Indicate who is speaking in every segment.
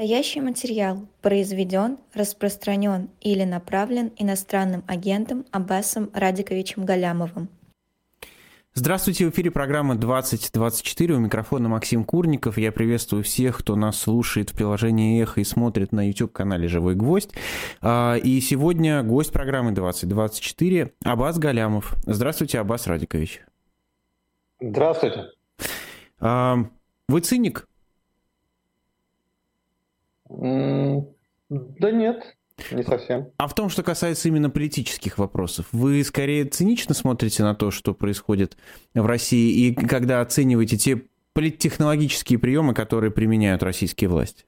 Speaker 1: Настоящий материал произведен, распространен или направлен иностранным агентом Аббасом Радиковичем Галямовым.
Speaker 2: Здравствуйте, в эфире программа 2024. У микрофона Максим Курников. Я приветствую всех, кто нас слушает в приложении «Эхо» и смотрит на YouTube-канале «Живой гвоздь». А, и сегодня гость программы 2024 Аббас Галямов. Здравствуйте, Аббас Радикович.
Speaker 3: Здравствуйте.
Speaker 2: А, вы циник?
Speaker 3: Да нет, не совсем.
Speaker 2: А в том, что касается именно политических вопросов, вы скорее цинично смотрите на то, что происходит в России, и когда оцениваете те политтехнологические приемы, которые применяют российские власти?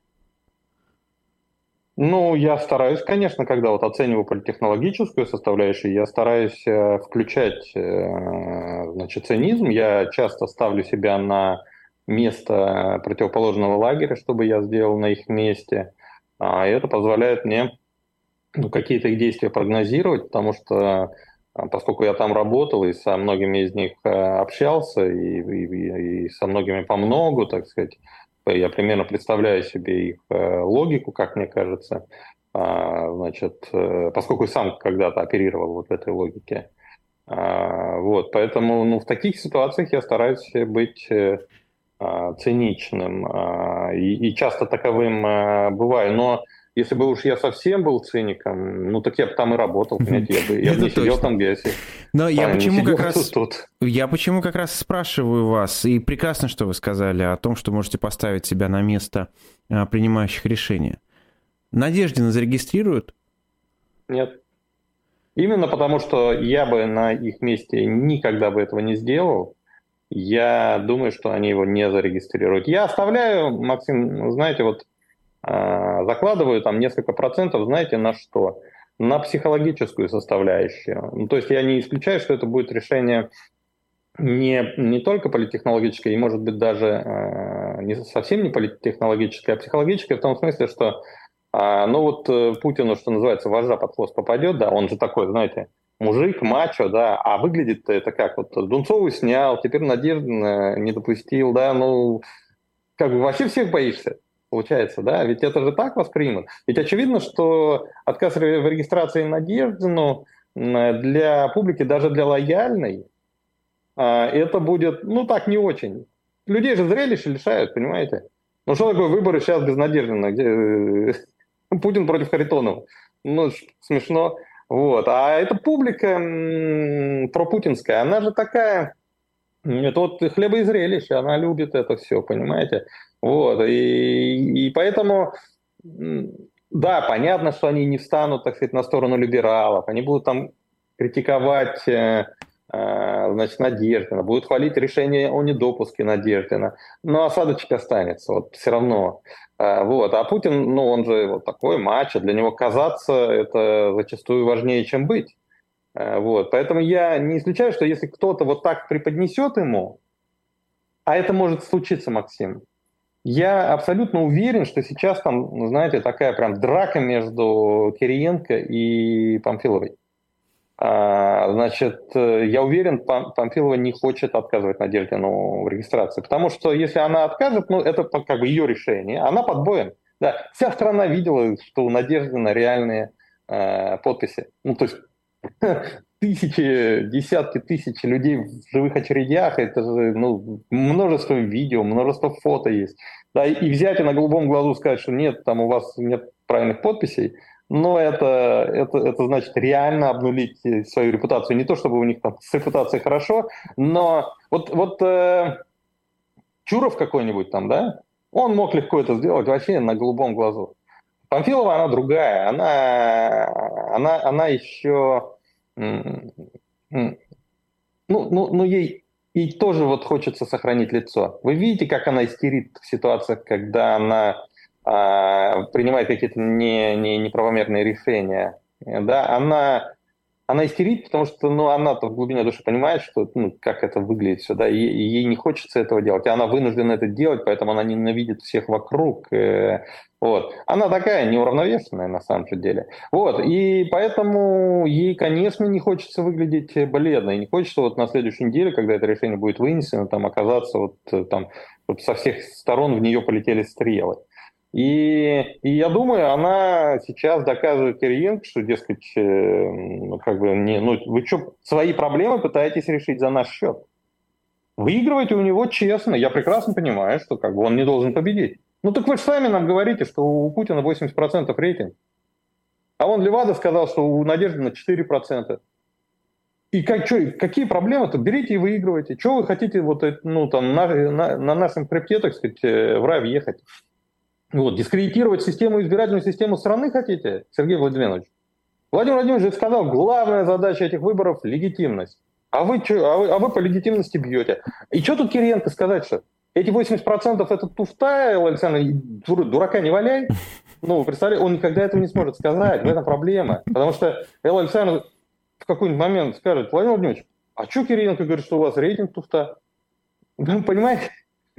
Speaker 3: Ну, я стараюсь, конечно, когда вот оцениваю политтехнологическую составляющую, я стараюсь э, включать э, значит, цинизм. Я часто ставлю себя на место противоположного лагеря, чтобы я сделал на их месте. А, это позволяет мне ну, какие-то их действия прогнозировать, потому что а, поскольку я там работал и со многими из них а, общался, и, и, и со многими по многу, так сказать, я примерно представляю себе их логику, как мне кажется, значит, э, поскольку сам когда-то оперировал вот этой логике. Вот, поэтому ну, в таких ситуациях я стараюсь быть э, а, циничным, а, и, и часто таковым а, бываю. Но если бы уж я совсем был циником, ну так я бы там и работал, понимаете, я бы, я бы не сидел там, где я
Speaker 2: Но я почему как раз тут. я почему как раз спрашиваю вас, и прекрасно, что вы сказали о том, что можете поставить себя на место принимающих решения. Надеждина зарегистрируют?
Speaker 3: Нет. Именно потому, что я бы на их месте никогда бы этого не сделал. Я думаю, что они его не зарегистрируют. Я оставляю, Максим, знаете, вот э, закладываю там несколько процентов, знаете, на что? На психологическую составляющую. Ну, то есть я не исключаю, что это будет решение не, не только политтехнологическое, и, может быть, даже э, не совсем не политтехнологическое, а психологическое в том смысле, что э, ну вот э, Путину, что называется, вожа под хвост попадет, да, он же такой, знаете, мужик, мачо, да, а выглядит это как, вот Дунцову снял, теперь Надеждина не допустил, да, ну, как бы вообще всех боишься, получается, да, ведь это же так воспримут. Ведь очевидно, что отказ в регистрации Надеждину для публики, даже для лояльной, а, это будет, ну, так, не очень. Людей же зрелище лишают, понимаете? Ну, что такое выборы сейчас без Надеждина? Где... Э, Путин против Харитонова. Ну, смешно. Вот. А эта публика пропутинская, она же такая, это вот хлеба и зрелище, она любит это все, понимаете? Вот. И, и поэтому, да, понятно, что они не встанут, так сказать, на сторону либералов, они будут там критиковать э, значит, Надеждина, будут хвалить решение о недопуске Надеждина, но осадочек останется, вот все равно. А, вот. А Путин, ну, он же вот такой мачо, для него казаться это зачастую важнее, чем быть. А, вот. Поэтому я не исключаю, что если кто-то вот так преподнесет ему, а это может случиться, Максим, я абсолютно уверен, что сейчас там, знаете, такая прям драка между Кириенко и Памфиловой. А, значит, э, я уверен, Памфилова не хочет отказывать Надежде ну, в регистрации, потому что если она откажет, ну, это как бы ее решение, она под боем. Да, вся страна видела, что у Надежды на реальные э, подписи. Ну, то есть тысячи, десятки тысяч людей в живых очередях, это же ну, множество видео, множество фото есть. Да, и взять и на голубом глазу сказать, что нет, там у вас нет правильных подписей – но это, это, это значит реально обнулить свою репутацию. Не то, чтобы у них там с репутацией хорошо, но вот, вот э, Чуров какой-нибудь там, да, он мог легко это сделать вообще на голубом глазу. Памфилова, она другая, она, она, она еще, ну, ну, ну ей и тоже вот хочется сохранить лицо. Вы видите, как она истерит в ситуациях, когда она принимает какие-то не, не, неправомерные решения, да, она, она истерит, потому что ну, она-то в глубине души понимает, что, ну, как это выглядит все, да, и, и ей не хочется этого делать, и она вынуждена это делать, поэтому она ненавидит всех вокруг. Э, вот. Она такая неуравновешенная на самом деле. Вот. И поэтому ей, конечно, не хочется выглядеть бледной. Не хочется вот на следующей неделе, когда это решение будет вынесено, там оказаться вот э, там вот со всех сторон в нее полетели стрелы. И, и я думаю, она сейчас доказывает Кириенко, что, дескать, э, как бы, не, ну, вы что, свои проблемы пытаетесь решить за наш счет. Выигрывайте у него честно. Я прекрасно понимаю, что как бы он не должен победить. Ну так вы же сами нам говорите, что у Путина 80% рейтинг. А он Левада сказал, что у Надежды на 4%. И как, что, какие проблемы-то? Берите и выигрывайте. Чего вы хотите вот, ну, там, на, на, на нашем хребте, так сказать, э, в рай въехать? Вот, дискредитировать систему, избирательную систему страны хотите, Сергей Владимирович? Владимир Владимирович сказал, главная задача этих выборов – легитимность. А вы, что, а, вы, а вы по легитимности бьете. И что тут Кириенко сказать, что эти 80% это туфта, Александр, дурака не валяй. Ну, представляете, он никогда этого не сможет сказать, в этом проблема. Потому что Эл Александр в какой-нибудь момент скажет, Владимир Владимирович, а что Кириенко говорит, что у вас рейтинг туфта? Вы понимаете?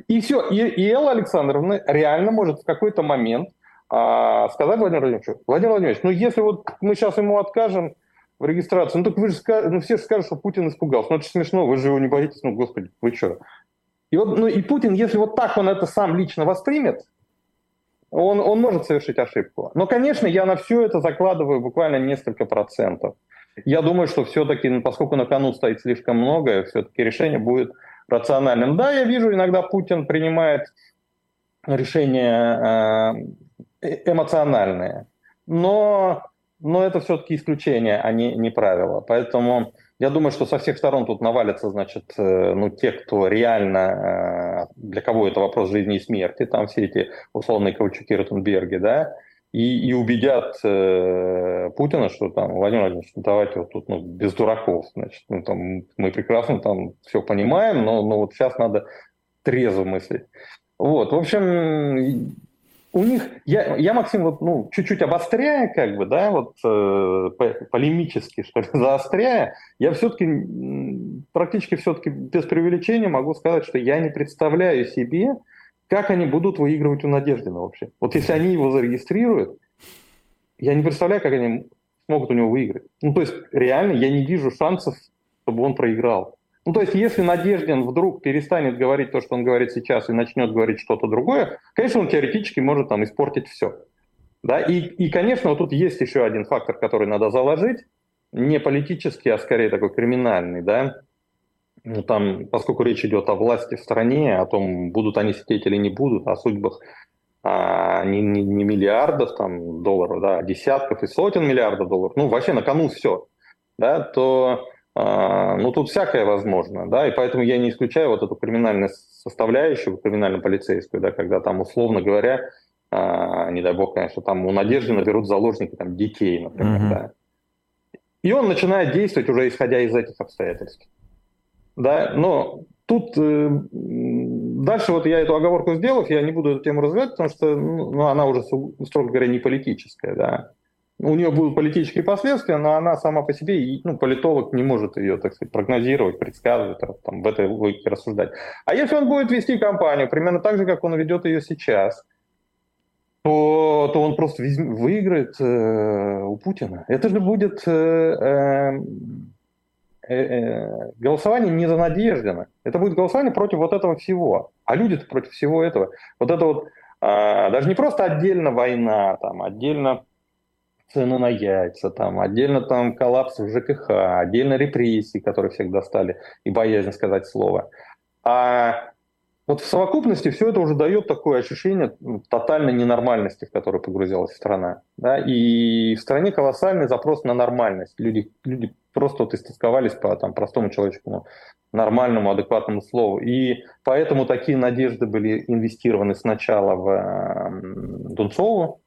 Speaker 3: И все. И, и Элла Александровна реально может в какой-то момент а, сказать Владимиру Владимировичу, Владимир Владимирович, ну если вот мы сейчас ему откажем в регистрации, ну так вы же скажете, ну все же скажут, что Путин испугался. Ну это же смешно, вы же его не боитесь, ну господи, вы что? И вот, ну и Путин, если вот так он это сам лично воспримет, он, он может совершить ошибку. Но, конечно, я на все это закладываю буквально несколько процентов. Я думаю, что все-таки, ну, поскольку на кону стоит слишком многое, все-таки решение будет рациональным. Да, я вижу, иногда Путин принимает решения э, эмоциональные, но, но это все-таки исключение, а не, не правило. Поэтому я думаю, что со всех сторон тут навалятся, значит, э, ну, те, кто реально, э, для кого это вопрос жизни и смерти, там все эти условные Ковальчуки, Ротенберги, да, и, и убедят э, Путина, что там, Владимир Владимирович, ну, давайте вот тут ну, без дураков, значит, ну, там, мы прекрасно там все понимаем, но, но вот сейчас надо трезво мыслить. Вот, в общем, у них, я, я Максим, вот, ну, чуть-чуть обостряя, как бы, да, вот э, полемически, что ли, заостряя, я все-таки, практически все-таки без преувеличения могу сказать, что я не представляю себе, как они будут выигрывать у Надеждина вообще? Вот если они его зарегистрируют, я не представляю, как они смогут у него выиграть. Ну, то есть, реально, я не вижу шансов, чтобы он проиграл. Ну, то есть, если Надеждин вдруг перестанет говорить то, что он говорит сейчас, и начнет говорить что-то другое, конечно, он теоретически может там испортить все. Да? И, и, конечно, вот тут есть еще один фактор, который надо заложить, не политический, а скорее такой криминальный, да, ну, там, поскольку речь идет о власти в стране, о том, будут они сидеть или не будут, о судьбах а, не, не, не миллиардов там, долларов, да, а десятков и сотен миллиардов долларов, ну, вообще на кону все, да, то а, ну, тут всякое возможно, да, и поэтому я не исключаю вот эту криминальную составляющую, криминально-полицейскую, да, когда там, условно говоря, а, не дай бог, конечно, там у Надежды наберут заложники там детей, например, mm-hmm. да. И он начинает действовать уже исходя из этих обстоятельств. Да, но тут э, дальше вот я эту оговорку сделав, я не буду эту тему развивать, потому что ну, ну, она уже, строго говоря, не политическая, да. У нее будут политические последствия, но она сама по себе, ну, политолог не может ее, так сказать, прогнозировать, предсказывать, там, в этой логике рассуждать. А если он будет вести кампанию примерно так же, как он ведет ее сейчас, то, то он просто выиграет э, у Путина. Это же будет э, э, голосование не за Надеждина. Это будет голосование против вот этого всего. А люди-то против всего этого. Вот это вот а, даже не просто отдельно война, там, отдельно цены на яйца, там, отдельно там коллапс в ЖКХ, отдельно репрессии, которые всех достали, и боязнь сказать слово. А вот в совокупности все это уже дает такое ощущение тотальной ненормальности, в которую погрузилась страна. Да? И в стране колоссальный запрос на нормальность. Люди, люди просто вот истосковались по там, простому человеческому нормальному, адекватному слову. И поэтому такие надежды были инвестированы сначала в э, Дунцову,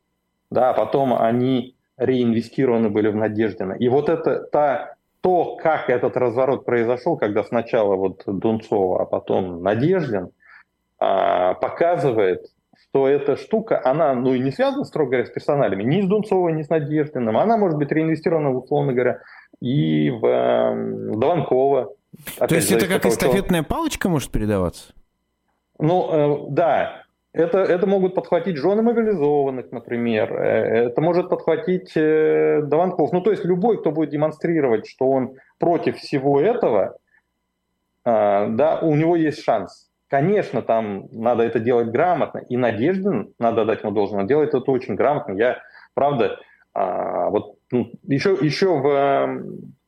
Speaker 3: да, а потом они реинвестированы были в Надеждина. И вот это та, то, как этот разворот произошел, когда сначала вот Дунцова, а потом Надеждин, а, показывает, что эта штука, она ну, и не связана, строго говоря, с персоналями, ни с Дунцовой, ни с Надеждиным. Она может быть реинвестирована, условно говоря, и в, в Дованкова.
Speaker 2: То есть это как эстафетная палочка может передаваться?
Speaker 3: Ну, э, да. Это, это могут подхватить жены мобилизованных, например. Э, это может подхватить э, Дованков. Ну, то есть любой, кто будет демонстрировать, что он против всего этого, э, да, у него есть шанс. Конечно, там надо это делать грамотно, и Надеждин, надо дать ему должное, делает это очень грамотно. Я, правда, а, вот ну, еще, еще в э,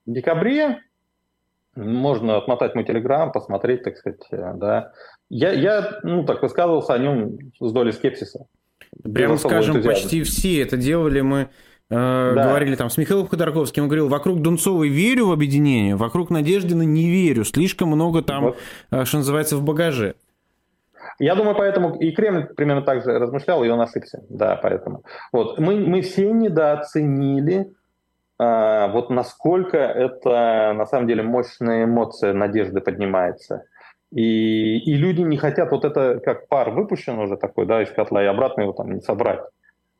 Speaker 3: декабре можно отмотать мой телеграм, посмотреть, так сказать, э, да. Я, я, ну, так высказывался о нем с долей скепсиса.
Speaker 2: Прямо скажем, почти все это делали мы Э, да. говорили там с Михаилом Ходорковским, он говорил, вокруг Дунцовой верю в объединение, вокруг Надеждина не верю, слишком много там, вот. Э, что называется, в багаже.
Speaker 3: Я думаю, поэтому и Кремль примерно так же размышлял, и он ошибся. Да, поэтому. Вот. Мы, мы все недооценили, а, вот насколько это на самом деле мощная эмоция надежды поднимается. И, и люди не хотят, вот это как пар выпущен уже такой, да, из котла, и обратно его там не собрать.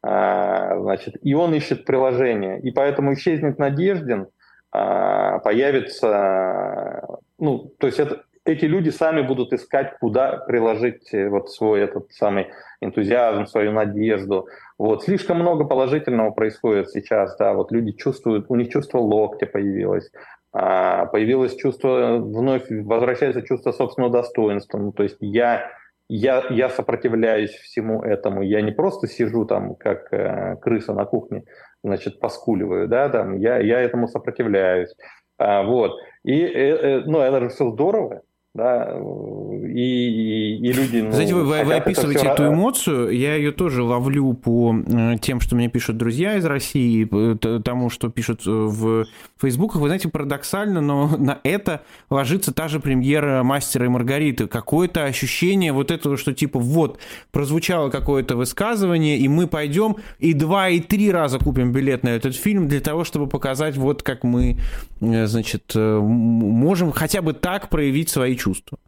Speaker 3: А, значит, и он ищет приложение. И поэтому исчезнет Надеждин, а, появится, ну, то есть это, эти люди сами будут искать, куда приложить э, вот свой этот самый энтузиазм, свою надежду. Вот. Слишком много положительного происходит сейчас, да, вот люди чувствуют, у них чувство локтя появилось, а, появилось чувство, вновь возвращается чувство собственного достоинства, ну, то есть я я, я сопротивляюсь всему этому. Я не просто сижу там, как э, крыса на кухне, значит, поскуливаю, да, там, я, я этому сопротивляюсь. А, вот. И, э, э, ну, это же все здорово да, и, и, и люди... Ну,
Speaker 2: Знаете, вы, вы описываете все... эту эмоцию, я ее тоже ловлю по э, тем, что мне пишут друзья из России, тому, что пишут э, в Фейсбуках. Вы знаете, парадоксально, но на это ложится та же премьера «Мастера и Маргариты». Какое-то ощущение вот этого, что типа вот, прозвучало какое-то высказывание, и мы пойдем и два, и три раза купим билет на этот фильм для того, чтобы показать вот как мы, э, значит, можем хотя бы так проявить свои чувства чувства.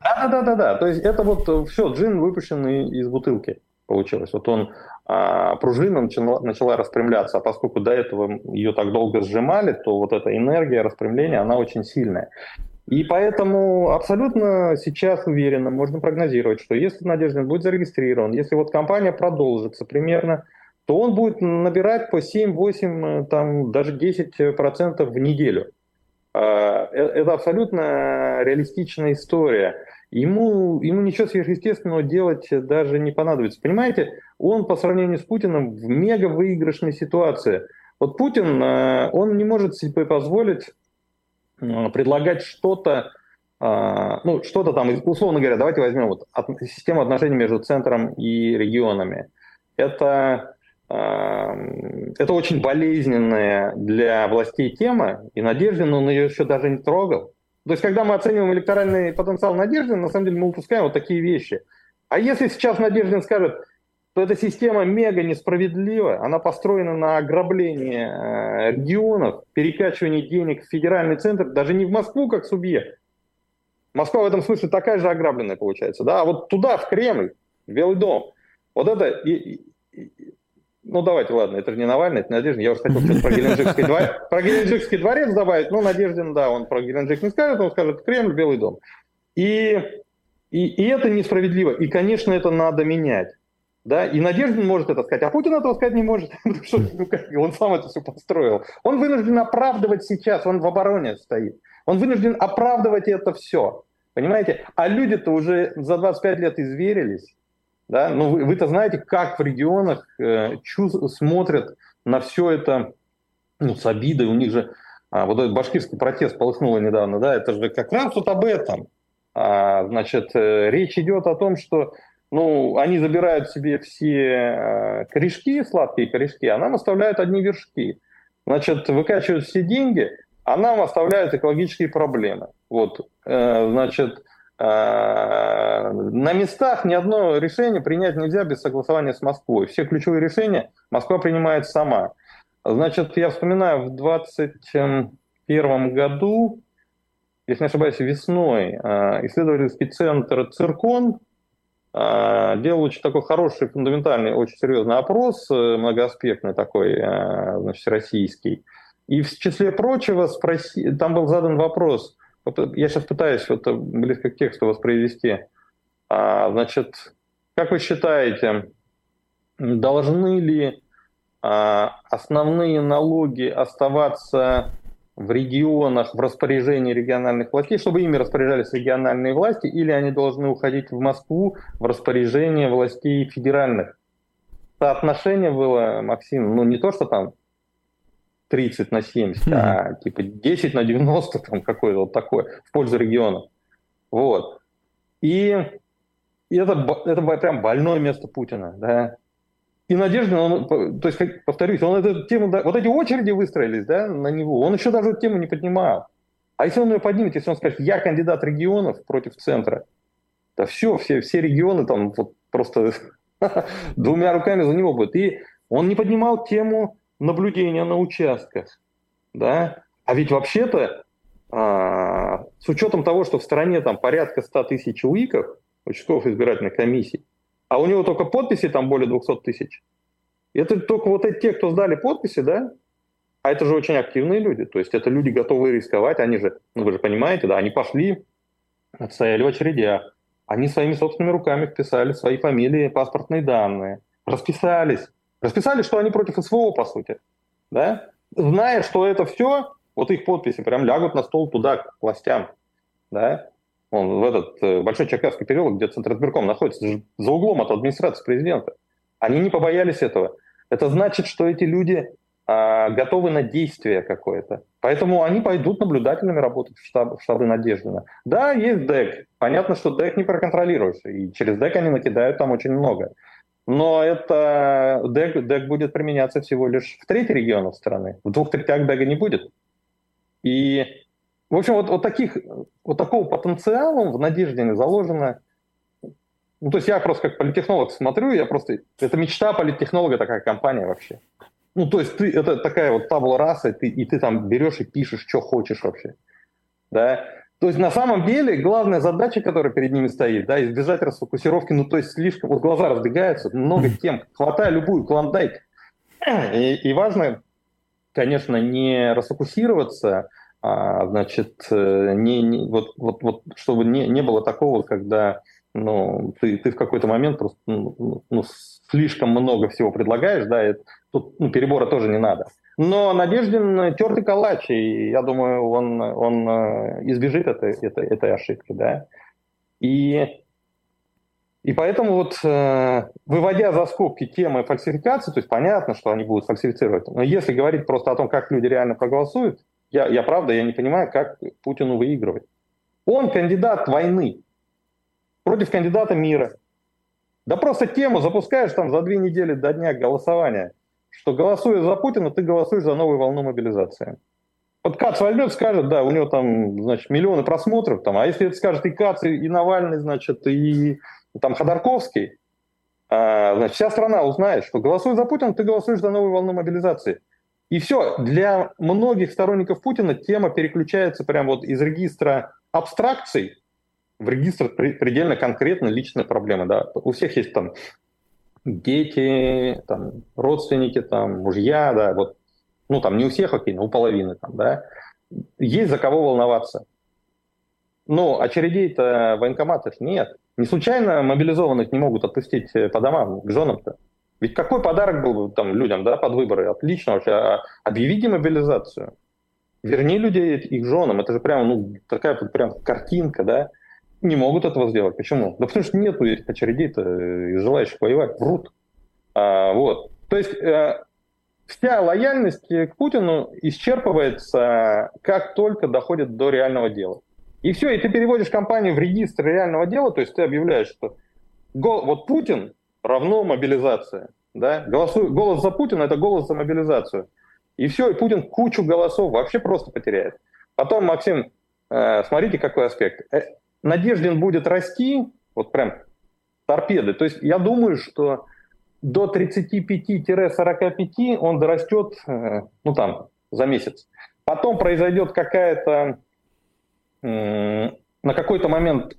Speaker 3: Да, да, да, да. То есть это вот э, все, джин выпущенный из бутылки получилось. Вот он а, пружина начала, начала распрямляться, а поскольку до этого ее так долго сжимали, то вот эта энергия распрямления, она очень сильная. И поэтому абсолютно сейчас уверенно можно прогнозировать, что если Надеждин будет зарегистрирован, если вот компания продолжится примерно, то он будет набирать по 7-8, э, там, даже 10% в неделю. А, э, это абсолютно реалистичная история. Ему, ему ничего сверхъестественного делать даже не понадобится. Понимаете, он по сравнению с Путиным в мега выигрышной ситуации. Вот Путин, э, он не может себе позволить э, предлагать что-то, ну, что-то там, условно говоря, давайте возьмем вот систему отношений между центром и регионами. Это это очень болезненная для властей тема, и Надеждин, он ее еще даже не трогал. То есть, когда мы оцениваем электоральный потенциал Надеждина, на самом деле мы упускаем вот такие вещи. А если сейчас Надеждин скажет, то эта система мега несправедлива, она построена на ограблении э, регионов, перекачивании денег в федеральный центр, даже не в Москву как субъект. Москва в этом смысле такая же ограбленная получается, да, а вот туда, в Кремль, в Белый дом. Вот это, ну, давайте, ладно, это же не Навальный, это Надеждин. Я уже хотел что про Геленджикский, дворец, про Геленджикский дворец добавить. Ну, Надеждин, да, он про Геленджик не скажет, он скажет Кремль, Белый дом. И, и, и это несправедливо. И, конечно, это надо менять. Да? И Надеждин может это сказать, а Путин этого сказать не может, потому что ну, как, он сам это все построил. Он вынужден оправдывать сейчас, он в обороне стоит. Он вынужден оправдывать это все. Понимаете? А люди-то уже за 25 лет изверились. Да? Ну, вы, вы-то знаете, как в регионах э, чувств, смотрят на все это ну, с обидой. У них же а, вот этот башкирский протест полыхнуло недавно, да, это же как раз вот об этом. А, значит, э, речь идет о том, что ну, они забирают себе все э, корешки, сладкие корешки, а нам оставляют одни вершки. Значит, выкачивают все деньги, а нам оставляют экологические проблемы. Вот, э, значит, на местах ни одно решение принять нельзя без согласования с Москвой. Все ключевые решения Москва принимает сама. Значит, я вспоминаю, в 2021 году, если не ошибаюсь, весной, а, исследовательский центр «Циркон» а, делал очень такой хороший, фундаментальный, очень серьезный опрос, э, многоаспектный такой, значит, российский. И в числе прочего спроси... там был задан вопрос – вот я сейчас пытаюсь вот близко к тексту воспроизвести. А, значит, как вы считаете, должны ли а, основные налоги оставаться в регионах в распоряжении региональных властей, чтобы ими распоряжались региональные власти, или они должны уходить в Москву в распоряжение властей федеральных. Соотношение было, Максим, ну не то, что там 30 на 70, mm-hmm. а типа 10 на 90, там какое-то вот такое, в пользу региона. Вот. И, и это, это прям больное место Путина, да. И Надежда, он, то есть, повторюсь, он эту тему, вот эти очереди выстроились, да, на него, он еще даже эту тему не поднимал. А если он ее поднимет, если он скажет, я кандидат регионов против центра, да все, все, все регионы там вот просто двумя руками за него будут. И он не поднимал тему наблюдения на участках, да, а ведь вообще-то а, с учетом того, что в стране там порядка 100 тысяч УИКов, участковых избирательных комиссий, а у него только подписи там более 200 тысяч. Это только вот эти те, кто сдали подписи, да? А это же очень активные люди. То есть это люди готовы рисковать. Они же, ну вы же понимаете, да, они пошли, стояли в очередях. Они своими собственными руками вписали свои фамилии, паспортные данные. Расписались. Расписались, что они против СВО, по сути. Да? Зная, что это все, вот их подписи прям лягут на стол туда, к властям. Да? Он в этот э, Большой Черкасский переулок, где Центр избирком находится, за углом от администрации президента. Они не побоялись этого. Это значит, что эти люди а, готовы на действие какое-то. Поэтому они пойдут наблюдателями работать в, штаб, в штабы Надеждина. Да, есть ДЭК. Понятно, что ДЭК не проконтролируешь. И через ДЭК они накидают там очень много. Но это ДЭК, ДЭК будет применяться всего лишь в трети регионов страны. В двух третях ДЭКа не будет. И в общем, вот, вот, таких, вот такого потенциала в Надежде заложено. Ну, то есть я просто как политтехнолог смотрю, я просто... Это мечта политтехнолога такая компания вообще. Ну, то есть ты, это такая вот табула раса, и ты, и ты там берешь и пишешь, что хочешь вообще. Да? То есть на самом деле главная задача, которая перед ними стоит, да, избежать расфокусировки, ну то есть слишком, вот глаза разбегаются, много тем, хватая любую клондайк. И, и важно, конечно, не расфокусироваться, а, значит, э, не, не, вот, вот, вот, чтобы не, не было такого, когда ну, ты, ты в какой-то момент просто ну, ну, слишком много всего предлагаешь, да, и тут ну, перебора тоже не надо. Но Надеждин тертый калач, и я думаю, он, он э, избежит этой, этой, этой ошибки, да. И, и поэтому вот, э, выводя за скобки темы фальсификации, то есть понятно, что они будут фальсифицировать, но если говорить просто о том, как люди реально проголосуют, я, я правда, я не понимаю, как Путину выигрывать. Он кандидат войны против кандидата мира. Да просто тему запускаешь там за две недели до дня голосования, что голосуя за Путина, ты голосуешь за новую волну мобилизации. Вот Кац возьмет, скажет, да, у него там, значит, миллионы просмотров, там, а если это скажет и Кац, и Навальный, значит, и там Ходорковский, а, значит, вся страна узнает, что голосуя за Путина, ты голосуешь за новую волну мобилизации. И все, для многих сторонников Путина тема переключается прямо вот из регистра абстракций в регистр предельно конкретно личные проблемы. Да. У всех есть там дети, там, родственники, там, мужья, да, вот, ну, там, не у всех, окей, но у половины, там, да, есть за кого волноваться. Но очередей-то военкоматов нет. Не случайно мобилизованных не могут отпустить по домам, к женам-то. Ведь какой подарок был бы там людям, да, под выборы? Отлично вообще. А объявите мобилизацию. Верни людей их женам. Это же прям, ну, такая вот прям картинка, да. Не могут этого сделать. Почему? Да потому что нету этих очередей-то и желающих воевать. Врут. А, вот. То есть э, вся лояльность к Путину исчерпывается, как только доходит до реального дела. И все, и ты переводишь компанию в регистр реального дела, то есть ты объявляешь, что вот Путин равно мобилизация. Да? Голосуй, голос за Путина – это голос за мобилизацию. И все, и Путин кучу голосов вообще просто потеряет. Потом, Максим, э, смотрите, какой аспект. Э, Надеждин будет расти, вот прям торпеды. То есть я думаю, что до 35-45 он дорастет, э, ну там, за месяц. Потом произойдет какая-то, на какой-то момент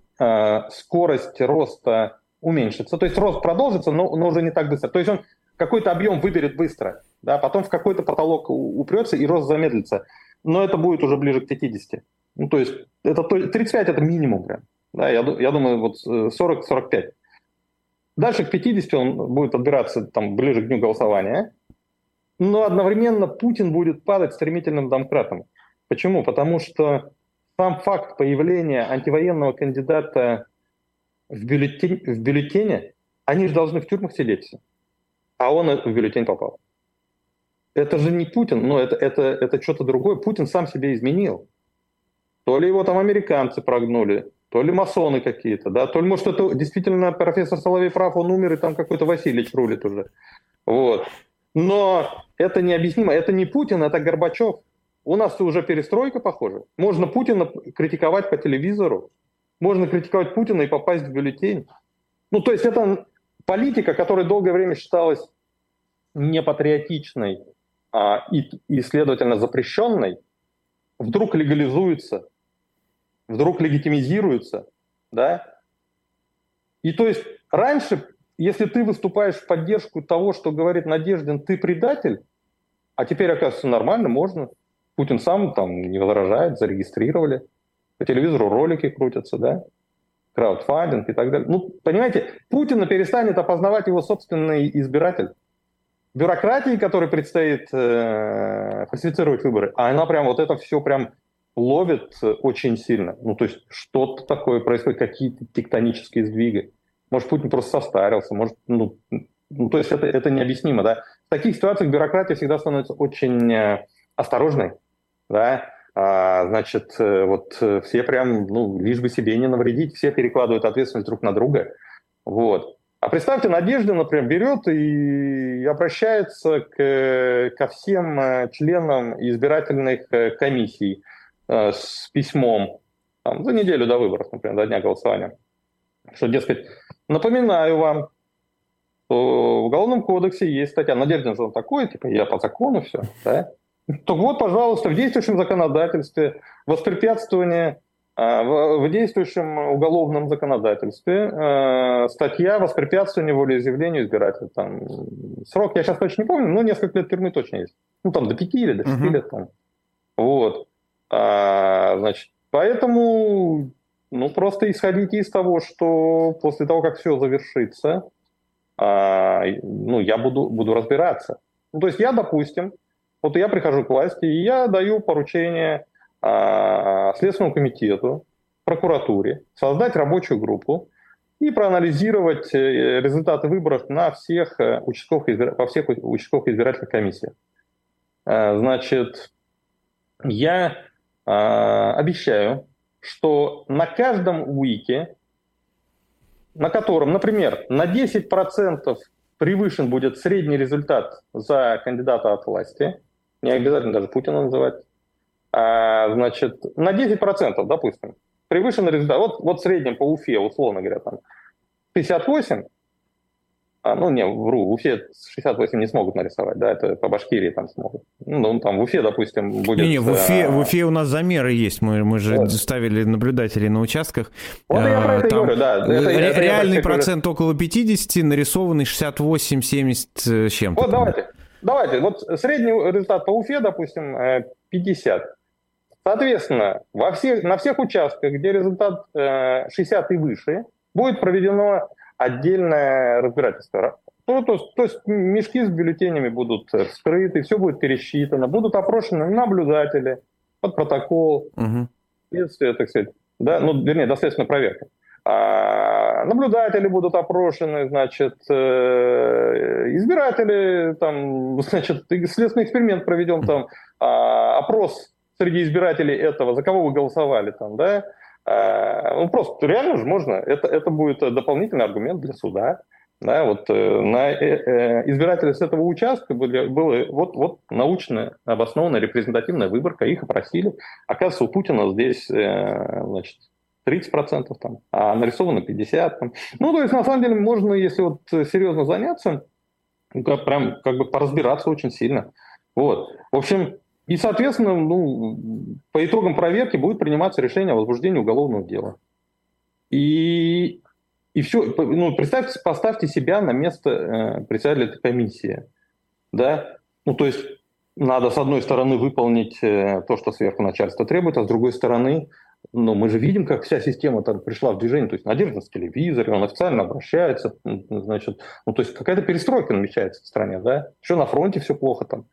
Speaker 3: скорость роста уменьшится. То есть рост продолжится, но, но уже не так быстро. То есть он какой-то объем выберет быстро, да, потом в какой-то потолок упрется и рост замедлится. Но это будет уже ближе к 50. Ну, то есть это 35 это минимум прям. Да, я, я думаю, вот 40-45. Э, Дальше к 50 он будет отбираться там, ближе к дню голосования. Но одновременно Путин будет падать стремительным домкратом. Почему? Потому что сам факт появления антивоенного кандидата в бюллетень, в бюллетене, они же должны в тюрьмах сидеть. А он в бюллетень попал. Это же не Путин, но это, это, это что-то другое. Путин сам себе изменил. То ли его там американцы прогнули, то ли масоны какие-то, да, то ли, может, это действительно профессор Соловей прав, он умер, и там какой-то Васильевич рулит уже. Вот. Но это необъяснимо. Это не Путин, это Горбачев. У нас уже перестройка, похоже. Можно Путина критиковать по телевизору, можно критиковать Путина и попасть в бюллетень. Ну, то есть это политика, которая долгое время считалась непатриотичной а, и, и, следовательно, запрещенной, вдруг легализуется, вдруг легитимизируется, да? И то есть раньше, если ты выступаешь в поддержку того, что говорит Надеждин, ты предатель, а теперь, оказывается, нормально, можно. Путин сам там не возражает, зарегистрировали. По телевизору ролики крутятся, да? краудфандинг и так далее. Ну, понимаете, Путина перестанет опознавать его собственный избиратель. Бюрократии, которой предстоит э, фальсифицировать выборы, а она прям вот это все прям ловит очень сильно. Ну, то есть что-то такое происходит, какие-то тектонические сдвиги. Может, Путин просто состарился, может, ну, ну то есть это, это необъяснимо, да. В таких ситуациях бюрократия всегда становится очень э, осторожной, да, а, значит, э, вот э, все прям, ну, лишь бы себе не навредить, все перекладывают ответственность друг на друга, вот. А представьте, Надежда, например, берет и обращается к, ко всем э, членам избирательных комиссий э, с письмом там, за неделю до выборов, например, до дня голосования, что, дескать, напоминаю вам, что в Уголовном кодексе есть статья, Надежда же он такой, типа, я по закону все, да, то вот, пожалуйста, в действующем законодательстве воспрепятствование а, в действующем уголовном законодательстве э, статья воспрепятствования волеизъявлению избирателя. Там, срок я сейчас точно не помню, но несколько лет тюрьмы точно есть. Ну, там до пяти или до шести uh-huh. лет. Там. Вот. А, значит, поэтому ну, просто исходите из того, что после того, как все завершится, а, ну, я буду, буду разбираться. Ну, то есть я, допустим, вот я прихожу к власти, и я даю поручение а, Следственному комитету, прокуратуре создать рабочую группу и проанализировать э, результаты выборов на всех э, участковых, избир... во всех участковых избирательных комиссиях. А, значит, я обещаю, что на каждом уике, на котором, например, на 10% превышен будет средний результат за кандидата от власти, не обязательно даже Путина называть, а, значит, на 10%, допустим, превышен результат. Вот, вот в среднем по Уфе, условно говоря, там 58, а, ну, не, вру, в Уфе 68 не смогут нарисовать, да, это по Башкирии там смогут. Ну, там в Уфе, допустим, будет...
Speaker 2: Не-не, в Уфе, а... в Уфе у нас замеры есть, мы, мы же вот. ставили наблюдателей на участках.
Speaker 3: Вот а, я про это там говорю, да. Это,
Speaker 2: это, реальный это процент говорю. около 50, нарисованный 68-70 с чем-то.
Speaker 3: Вот давайте, Давайте, вот средний результат по Уфе, допустим, 50. Э, Соответственно, во всех, на всех участках, где результат 60 э, и выше, будет проведено отдельное разбирательство. То, то, то есть мешки с бюллетенями будут вскрыты, все будет пересчитано, будут опрошены наблюдатели под протокол, угу. следствие, так сказать, да, ну, вернее, доследственная проверка. А наблюдатели будут опрошены, значит, э, избиратели, там, значит, следственный эксперимент проведем, там, а, опрос среди избирателей этого, за кого вы голосовали, там, да, ну, просто реально же можно, это, это будет дополнительный аргумент для суда, да, вот э, на э, избирателей с этого участка были, была вот, вот научная, обоснованная, репрезентативная выборка, их опросили. Оказывается, у Путина здесь, значит, 30%, там, а нарисовано 50%. Там. Ну, то есть, на самом деле, можно, если вот серьезно заняться, ну, прям как бы поразбираться очень сильно. Вот. В общем, и, соответственно, ну, по итогам проверки будет приниматься решение о возбуждении уголовного дела. И, и все, ну, представьте, поставьте себя на место э, председателя этой комиссии. Да? Ну, то есть, надо, с одной стороны, выполнить э, то, что сверху начальство требует, а с другой стороны, но мы же видим, как вся система там пришла в движение. То есть Надежда с телевизоре, он официально обращается. Значит, ну, то есть какая-то перестройка намечается в стране, да? Еще на фронте все плохо там.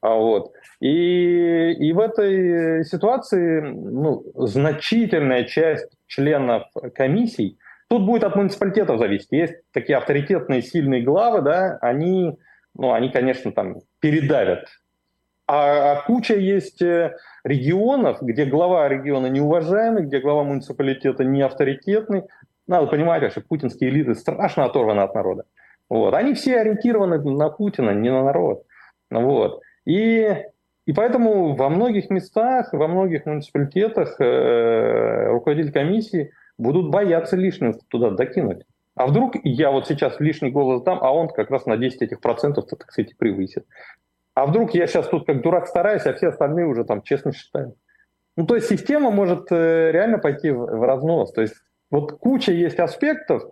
Speaker 3: А вот. И, и в этой ситуации ну, значительная часть членов комиссий, тут будет от муниципалитетов зависеть. Есть такие авторитетные, сильные главы, да, они, ну, они, конечно, там передавят. А, а куча есть э, регионов, где глава региона неуважаемый, где глава муниципалитета не авторитетный. Надо понимать, что путинские элиты страшно оторваны от народа. Вот. Они все ориентированы на Путина, не на народ. Вот. И, и поэтому во многих местах, во многих муниципалитетах э, руководители комиссии будут бояться лишнего туда докинуть. А вдруг я вот сейчас лишний голос дам, а он как раз на 10 этих процентов, так сказать, превысит. А вдруг я сейчас тут как дурак стараюсь, а все остальные уже там честно считают. Ну, то есть система может э, реально пойти в, разнос. То есть вот куча есть аспектов,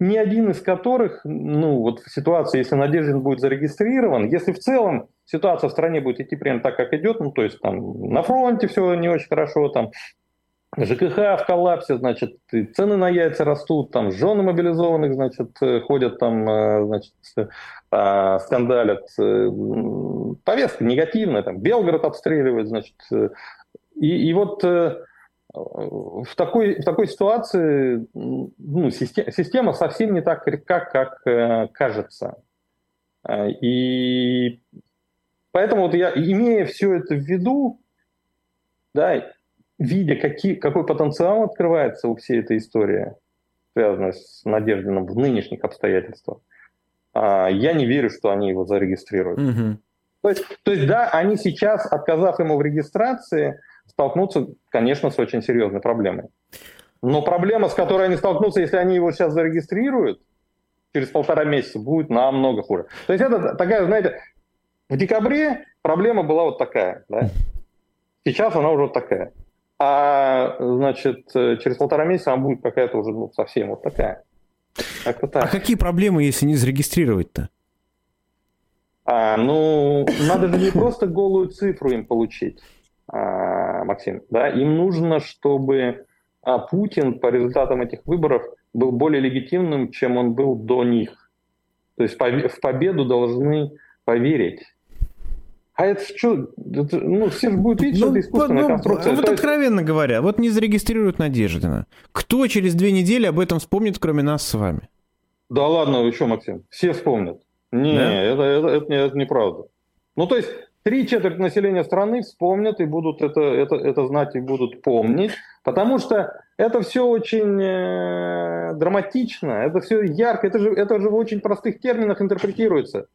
Speaker 3: ни один из которых, ну, вот в ситуации, если Надеждин будет зарегистрирован, если в целом ситуация в стране будет идти примерно так, как идет, ну, то есть там на фронте все не очень хорошо, там ЖКХ в коллапсе, значит, цены на яйца растут, там жены мобилизованных, значит, ходят там, э, значит, а, скандалят. Э, повестка негативная, там Белгород обстреливает, значит. Э, и, и вот в такой, в такой ситуации ну, система, система совсем не так крепка, как э, кажется. И поэтому вот я, имея все это в виду, да, видя, какие, какой потенциал открывается у всей этой истории, связанной с Надеждиным в нынешних обстоятельствах, а, я не верю, что они его зарегистрируют. Угу. То, есть, то есть, да, они сейчас, отказав ему в регистрации, столкнутся, конечно, с очень серьезной проблемой. Но проблема, с которой они столкнутся, если они его сейчас зарегистрируют, через полтора месяца будет намного хуже. То есть это такая, знаете, в декабре проблема была вот такая, да? Сейчас она уже такая. А, значит, через полтора месяца она будет какая-то уже ну, совсем вот такая.
Speaker 2: Как так. А какие проблемы, если не зарегистрировать-то?
Speaker 3: А, ну, надо же не просто голую цифру им получить. А, Максим, да, им нужно, чтобы а, Путин по результатам этих выборов был более легитимным, чем он был до них. То есть в победу должны поверить. А это что? Это, ну, все же будут видеть, ну, что это искусственная ну, конструкция.
Speaker 2: Вот откровенно есть... говоря, вот не зарегистрируют Надеждина. Кто через две недели об этом вспомнит, кроме нас с вами?
Speaker 3: Да ладно, вы что, Максим? Все вспомнят. Не, да? это, это, это, это неправда. Ну, то есть три четверти населения страны вспомнят и будут это, это, это знать и будут помнить, потому что это все очень э, драматично, это все ярко, это же, это же в очень простых терминах интерпретируется.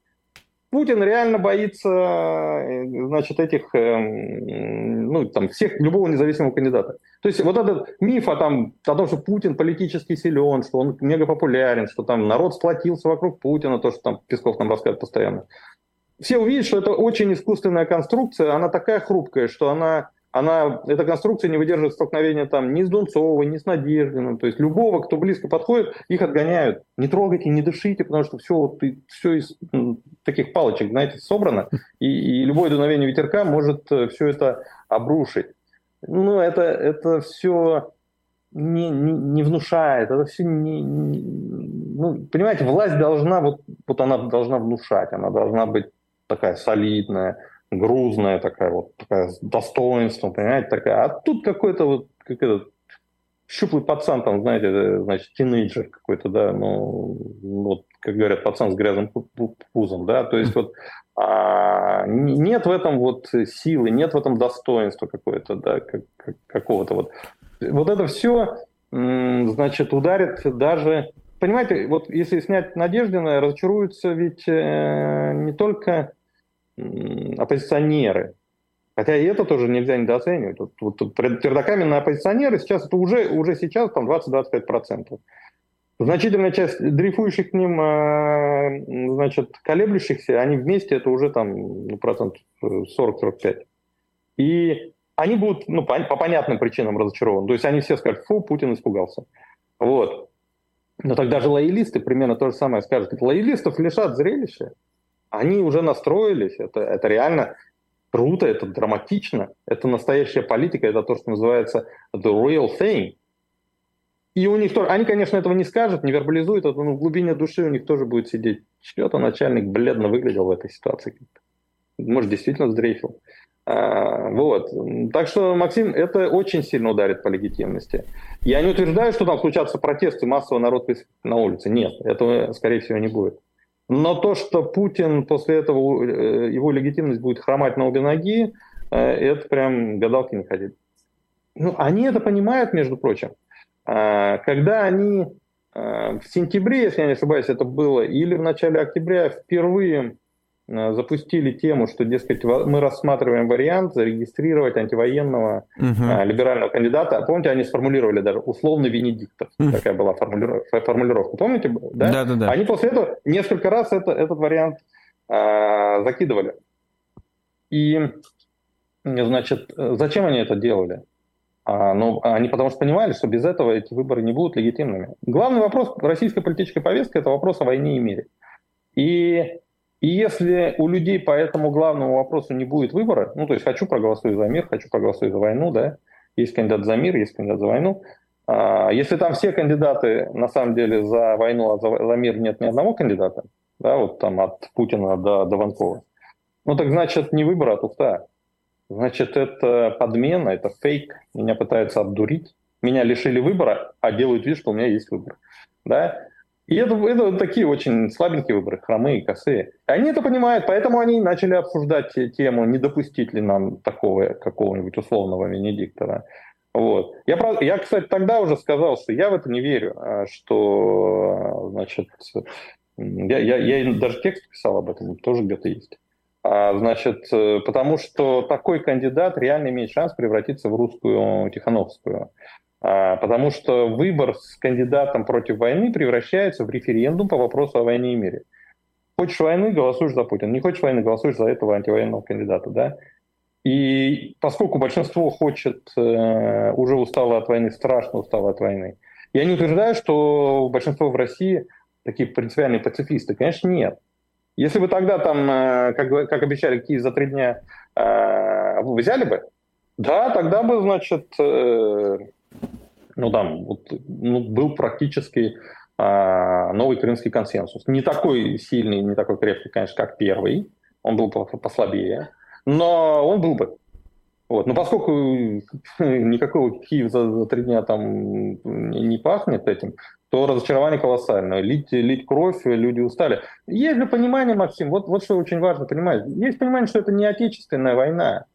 Speaker 3: Путин реально боится, э, значит, этих, э, ну, там, всех, любого независимого кандидата. То есть вот этот миф о, там, о том, что Путин политически силен, что он мега популярен, что там народ сплотился вокруг Путина, то, что там Песков нам рассказывает постоянно все увидят, что это очень искусственная конструкция, она такая хрупкая, что она, она, эта конструкция не выдерживает столкновения там ни с Дунцовой, ни с Надеждиным. То есть любого, кто близко подходит, их отгоняют. Не трогайте, не дышите, потому что все, вот, все из таких палочек, знаете, собрано, и, и любое дуновение ветерка может э, все это обрушить. Ну, это, это все не, не, не внушает, это все не, не... Ну, понимаете, власть должна, вот, вот она должна внушать, она должна быть такая солидная, грузная такая вот, такая с достоинством, понимаете, такая. А тут какой-то вот, как этот, щуплый пацан там, знаете, значит, тинейджер какой-то, да, ну, вот, как говорят, пацан с грязным пузом, да, то есть вот а, нет в этом вот силы, нет в этом достоинства какое-то, да, как, как, какого-то вот. Вот это все, значит, ударит даже понимаете, вот если снять Надеждина, разочаруются ведь э, не только оппозиционеры. Хотя и это тоже нельзя недооценивать. Вот, вот твердокаменные оппозиционеры сейчас, это уже, уже сейчас там 20-25%. Значительная часть дрейфующих к ним, а, значит, колеблющихся, они вместе, это уже там ну, процент 40-45. И они будут ну, по, по понятным причинам разочарованы. То есть они все скажут, фу, Путин испугался. Вот. Но тогда же лоялисты примерно то же самое скажут. Лоялистов лишат зрелища они уже настроились, это, это реально круто, это драматично, это настоящая политика, это то, что называется the real thing. И у них тоже, они, конечно, этого не скажут, не вербализуют, это, но в глубине души у них тоже будет сидеть. Что-то начальник бледно выглядел в этой ситуации. Может, действительно сдрейфил. А, вот. Так что, Максим, это очень сильно ударит по легитимности. Я не утверждаю, что там случатся протесты, массово народ на улице. Нет, этого, скорее всего, не будет. Но то, что Путин после этого, э, его легитимность будет хромать на обе ноги, э, это прям гадалки не ходить. Ну, они это понимают, между прочим. А, когда они э, в сентябре, если я не ошибаюсь, это было, или в начале октября впервые Э, запустили тему, что, дескать, мы рассматриваем вариант зарегистрировать антивоенного uh-huh. либерального кандидата. Помните, они сформулировали даже условный Венедиктов. Uh-huh. Такая была формулировка. формулировка. Помните? Да? Да, да, да. Они после этого несколько раз это, этот вариант а, закидывали. И, значит, зачем они это делали? А, ну, они потому что понимали, что без этого эти выборы не будут легитимными. Главный вопрос российской политической повестки – это вопрос о войне и мире. И и если у людей по этому главному вопросу не будет выбора, ну, то есть хочу проголосую за мир, хочу проголосую за войну, да, есть кандидат за мир, есть кандидат за войну, а, если там все кандидаты на самом деле за войну, а за, за мир нет ни одного кандидата, да, вот там от Путина до, до Ванкова, ну так значит не выбор, а туфта. Значит, это подмена, это фейк, меня пытаются обдурить, меня лишили выбора, а делают вид, что у меня есть выбор. Да? И это, это такие очень слабенькие выборы, хромые, косые. Они это понимают, поэтому они начали обсуждать тему, не допустить ли нам такого какого-нибудь условного Венедиктора. Вот. Я, я, кстати, тогда уже сказал, что я в это не верю, а что, значит, я, я, я даже текст писал об этом, тоже где-то есть. А, значит, потому что такой кандидат реально имеет шанс превратиться в русскую Тихановскую. А, потому что выбор с кандидатом против войны превращается в референдум по вопросу о войне и мире. Хочешь войны, голосуешь за Путина. Не хочешь войны, голосуешь за этого антивоенного кандидата. Да? И поскольку большинство хочет, э, уже устало от войны, страшно устало от войны, я не утверждаю, что большинство в России такие принципиальные пацифисты. Конечно, нет. Если бы тогда там, э, как, как обещали, Киев за три дня э, взяли бы, да, тогда бы, значит, ну там вот, ну, был практически а, новый крымский консенсус. Не такой сильный, не такой крепкий, конечно, как первый, он был послабее, но он был бы. Вот. Но поскольку никакого Киев за, три дня там не пахнет этим, то разочарование колоссальное. Лить, лить кровь, люди устали. Есть же понимание, Максим, вот, вот что очень важно понимать. Есть понимание, что это не отечественная война.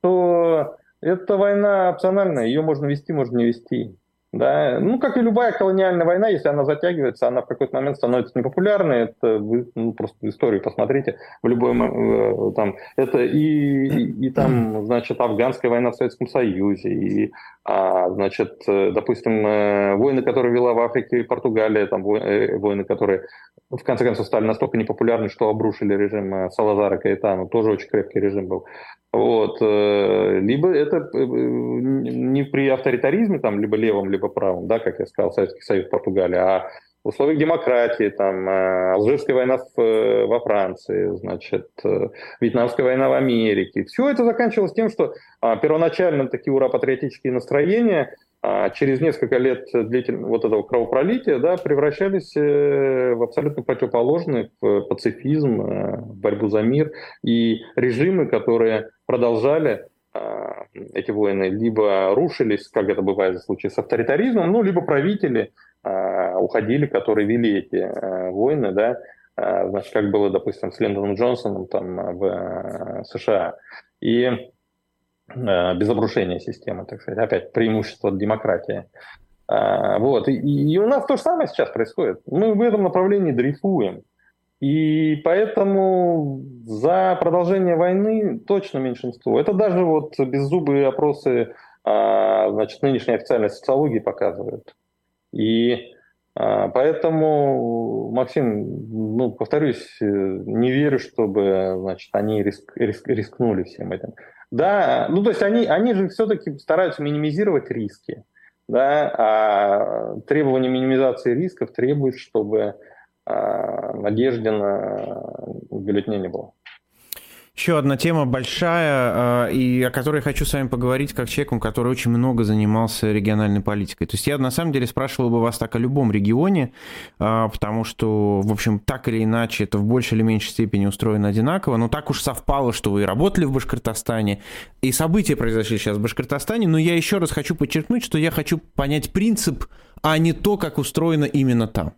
Speaker 3: То это война опциональная, ее можно вести, можно не вести. Да? Ну, как и любая колониальная война, если она затягивается, она в какой-то момент становится непопулярной. Это вы ну, просто историю посмотрите. В любой э, там это и, и, и там, значит, афганская война в Советском Союзе, и а, значит, э, допустим, э, войны, которые вела в Африке и Португалия, там войны, которые в конце концов стали настолько непопулярны, что обрушили режим Салазара Каэтану, тоже очень крепкий режим был. Вот. Либо это не при авторитаризме, там, либо левом, либо правом, да, как я сказал, Советский Союз, Португалия, а в условиях демократии, там, э, Алжирская война в, э, во Франции, значит, э, Вьетнамская война в Америке. Все это заканчивалось тем, что а, первоначально такие ура-патриотические настроения а, через несколько лет длительного вот этого кровопролития да, превращались в абсолютно противоположный в пацифизм, в борьбу за мир. И режимы, которые продолжали а, эти войны либо рушились, как это бывает в случае с авторитаризмом, ну, либо правители уходили, которые вели эти э, войны, да, э, значит, как было, допустим, с Линдоном Джонсоном там в э, США. И без обрушения системы, так сказать, опять преимущество демократии. Вот. И, у нас то же самое сейчас происходит. Мы в этом направлении дрейфуем. И поэтому за продолжение войны точно меньшинство. Это даже вот беззубые опросы значит, нынешней официальной социологии показывают. И поэтому, Максим, ну, повторюсь, не верю, чтобы значит, они риск, риск, рискнули всем этим. Да, ну то есть они, они же все-таки стараются минимизировать риски. Да, а требование минимизации рисков требует, чтобы а, надежде на бюллетеня не было.
Speaker 2: Еще одна тема большая, э, и о которой хочу с вами поговорить как человеку, который очень много занимался региональной политикой. То есть я на самом деле спрашивал бы вас так о любом регионе, э, потому что, в общем, так или иначе это в большей или меньшей степени устроено одинаково, но так уж совпало, что вы работали в Башкортостане, и события произошли сейчас в Башкортостане, но я еще раз хочу подчеркнуть, что я хочу понять принцип, а не то, как устроено именно там.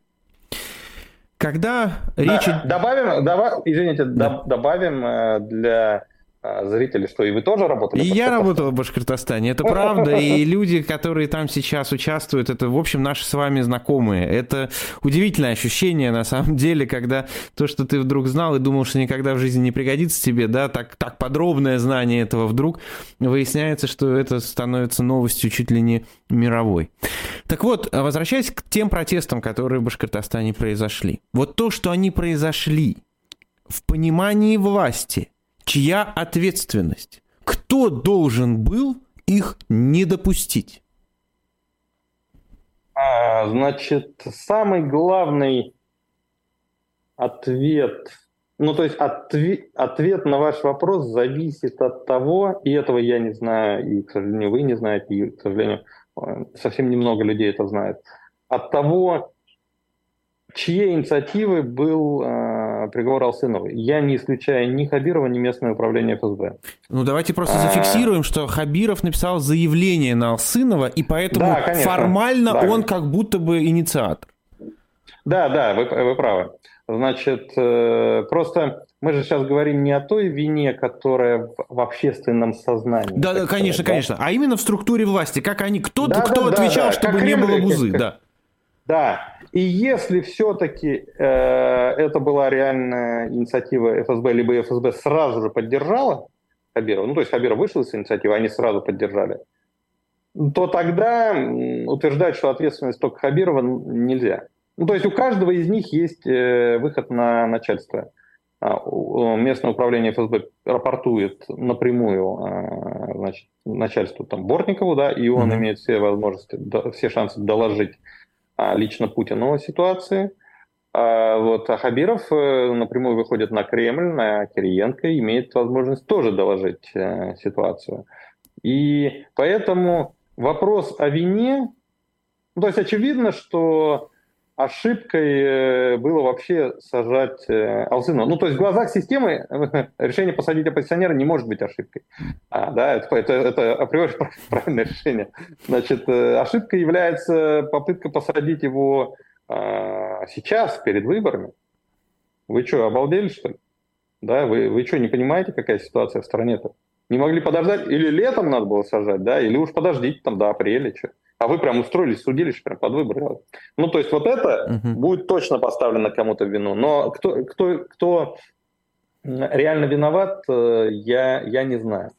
Speaker 2: Когда речь...
Speaker 3: Добавим, добав, извините, да. добавим э, для зрители, что и вы тоже работали?
Speaker 2: И я работал в Башкортостане, это правда, и люди, которые там сейчас участвуют, это, в общем, наши с вами знакомые. Это удивительное ощущение, на самом деле, когда то, что ты вдруг знал и думал, что никогда в жизни не пригодится тебе, да, так, так подробное знание этого вдруг, выясняется, что это становится новостью чуть ли не мировой. Так вот, возвращаясь к тем протестам, которые в Башкортостане произошли. Вот то, что они произошли в понимании власти – Чья ответственность? Кто должен был их не допустить?
Speaker 3: А, значит, самый главный ответ, ну то есть ответ, ответ на ваш вопрос зависит от того, и этого я не знаю, и, к сожалению, вы не знаете, и, к сожалению, совсем немного людей это знает, от того, чьей инициативы был э, приговор Алсыновой. Я не исключаю ни Хабирова, ни местное управление ФСБ.
Speaker 2: Ну, давайте просто зафиксируем, что Хабиров написал заявление на Алсынова, и поэтому да, формально да. он как будто бы инициатор.
Speaker 3: Да, да, вы, вы правы. Значит, э, просто мы же сейчас говорим не о той вине, которая в, общественном сознании.
Speaker 2: Да, да, конечно, да? конечно. А именно в структуре власти. Как они, кто, да, кто да, отвечал, да, чтобы не было бузы, да.
Speaker 3: Да, и если все-таки э, это была реальная инициатива ФСБ, либо ФСБ сразу же поддержала Хабирова, ну то есть Хабиров вышел из инициативы, они сразу поддержали, то тогда утверждать, что ответственность только Хабирова нельзя. Ну, то есть у каждого из них есть э, выход на начальство. А, местное управление ФСБ рапортует напрямую а, значит, начальству там, Бортникову, да, и он mm-hmm. имеет все возможности, все шансы доложить лично Путину ситуации. А, вот, а Хабиров э, напрямую выходит на Кремль, на Кириенко, имеет возможность тоже доложить э, ситуацию. И поэтому вопрос о вине, то есть очевидно, что ошибкой э, было вообще сажать Алсынова. Ну, то есть в глазах системы решение посадить оппозиционера не может быть ошибкой. А, да, это, это, это априори правильное решение. Значит, ошибкой является попытка посадить его а, сейчас, перед выборами. Вы что, обалдели, что ли? Да, вы, вы что, не понимаете, какая ситуация в стране-то? Не могли подождать? Или летом надо было сажать, да, или уж подождите там до апреля, что? А вы прям устроились, судились прям под выборы. Ну, то есть вот это угу. будет точно поставлено кому-то в вину. Но кто, кто, кто реально виноват, э, я, я не знаю.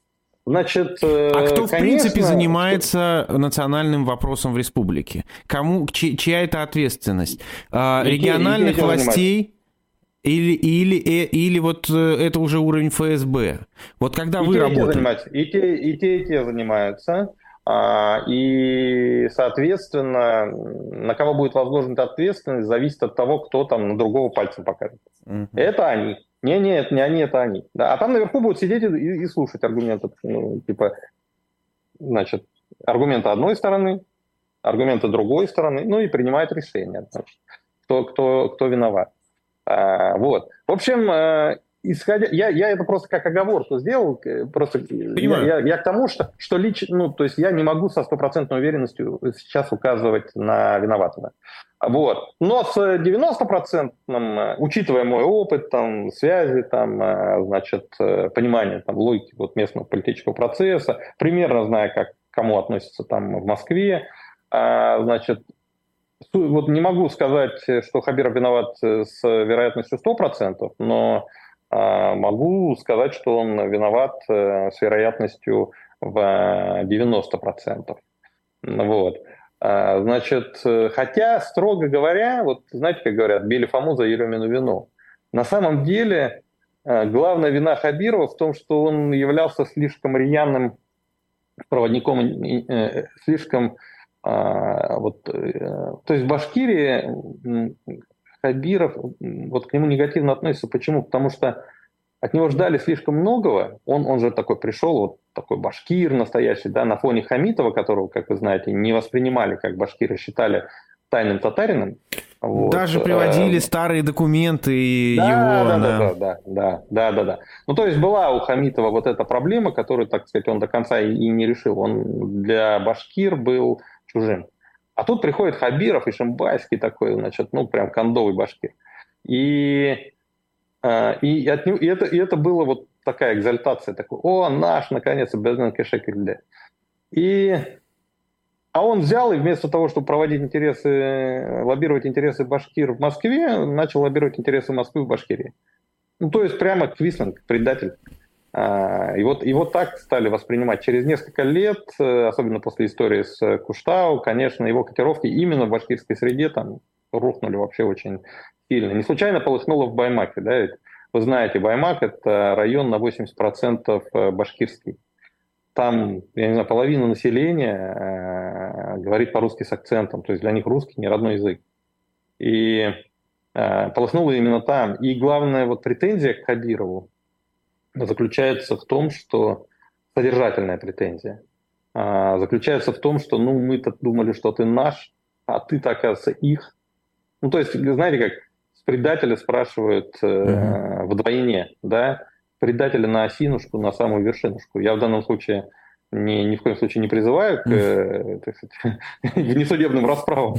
Speaker 2: Значит, э, а кто, в конечно, принципе, занимается кто... национальным вопросом в республике? Кому, чья это ответственность? А, и региональных и властей? Или, или, или, или вот э, это уже уровень ФСБ? Вот когда и вы те, работаете...
Speaker 3: И те, и те, и те занимаются. А, и, соответственно, на кого будет возложена ответственность, зависит от того, кто там на другого пальцем покажет. Угу. Это они. Не, нет, не они, это они. Да, а там наверху будут сидеть и, и слушать аргументы, ну, типа, значит, аргументы одной стороны, аргументы другой стороны, ну и принимают решение, значит, кто, кто, кто виноват. А, вот. В общем, э, исходя, я, я это просто как оговорку сделал, просто я, я, я к тому, что, что лично, ну, то есть я не могу со стопроцентной уверенностью сейчас указывать на виноватого. Вот. Но с 90%, учитывая мой опыт, там, связи, там, э, значит, э, понимание там, логики вот, местного политического процесса, примерно зная, как кому относятся там в Москве, а, значит, вот не могу сказать, что Хабиров виноват с вероятностью 100%, но могу сказать, что он виноват э, с вероятностью в 90%. Вот. А, значит, хотя, строго говоря, вот знаете, как говорят, били Фому за Еремину вину. На самом деле, э, главная вина Хабирова в том, что он являлся слишком рьяным проводником, э, слишком а, вот, то есть в Башкирии Хабиров вот к нему негативно относится. Почему? Потому что от него ждали слишком многого. Он, он же такой пришел, вот такой башкир настоящий, да, на фоне Хамитова, которого, как вы знаете, не воспринимали как башкиры, считали тайным татарином.
Speaker 2: Вот. Даже приводили э, старые документы да, его.
Speaker 3: Да, да, да, да, да, да, да. Ну, то есть была у Хамитова вот эта проблема, которую, так сказать, он до конца и не решил. Он для башкир был чужим. А тут приходит Хабиров и Шимбайский такой, значит, ну, прям кондовый башкир. И а, и, от него, и, это, и это было вот такая экзальтация, такой, о, наш, наконец, безмен кешекельде. И, а он взял и вместо того, чтобы проводить интересы, лоббировать интересы башкир в Москве, начал лоббировать интересы Москвы в Башкирии. Ну, то есть прямо квислинг, предатель. А, и вот, и вот так стали воспринимать. Через несколько лет, э, особенно после истории с Куштау, конечно, его котировки именно в башкирской среде там рухнули вообще очень сильно. Не случайно полыхнуло в Баймаке. Да? Ведь вы знаете, Баймак – это район на 80% э, башкирский. Там, я не знаю, половина населения э, говорит по-русски с акцентом. То есть для них русский не родной язык. И э, полыхнуло именно там. И главная вот претензия к Хабирову заключается в том, что содержательная претензия э, заключается в том, что ну мы-то думали, что ты наш, а ты-то, оказывается, их. Ну, то есть, знаете как, предателя спрашивают э, uh-huh. вдвойне, да, предателя на осинушку, на самую вершинушку. Я в данном случае ни, ни в коем случае не призываю к э, сказать, несудебным расправам.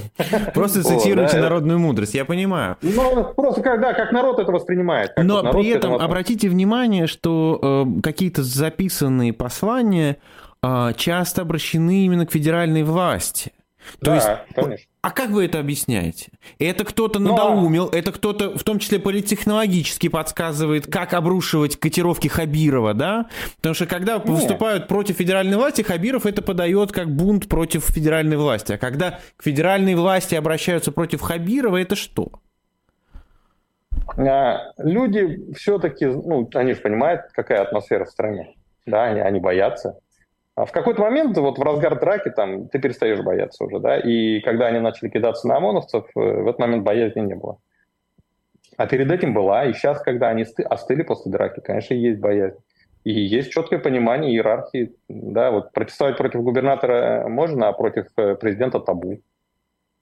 Speaker 2: Просто цитируйте да, народную мудрость, я понимаю.
Speaker 3: Ну, просто как, да, как народ это воспринимает.
Speaker 2: Но вот при этом обратите внимание, что э, какие-то записанные послания э, часто обращены именно к федеральной власти. То да, есть, конечно. А как вы это объясняете? Это кто-то надоумил, Но... это кто-то, в том числе политтехнологически подсказывает, как обрушивать котировки Хабирова, да? Потому что когда Нет. выступают против федеральной власти, Хабиров это подает как бунт против федеральной власти. А когда к федеральной власти обращаются против Хабирова, это что?
Speaker 3: А, люди все-таки, ну, они же понимают, какая атмосфера в стране. Да, они, они боятся. А в какой-то момент, вот в разгар драки, там, ты перестаешь бояться уже, да, и когда они начали кидаться на ОМОНовцев, э, в этот момент боязни не было. А перед этим была, и сейчас, когда они остыли после драки, конечно, есть боязнь. И есть четкое понимание иерархии, да, вот протестовать против губернатора можно, а против э, президента табу.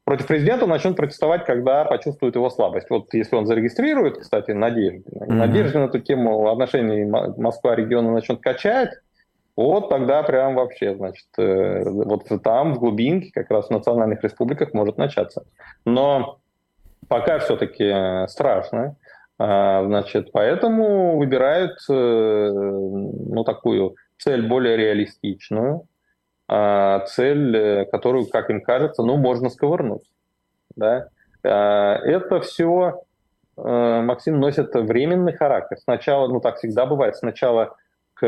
Speaker 3: Против президента начнут протестовать, когда почувствуют его слабость. Вот если он зарегистрирует, кстати, Надежду, mm-hmm. Надежда на эту тему отношений Москва-региона начнет качать, вот тогда прям вообще, значит, э, вот там, в глубинке, как раз в национальных республиках может начаться. Но пока все-таки страшно, а, значит, поэтому выбирают, э, ну, такую цель более реалистичную, а, цель, э, которую, как им кажется, ну, можно сковырнуть, да. А, это все, Максим, носит временный характер. Сначала, ну, так всегда бывает, сначала к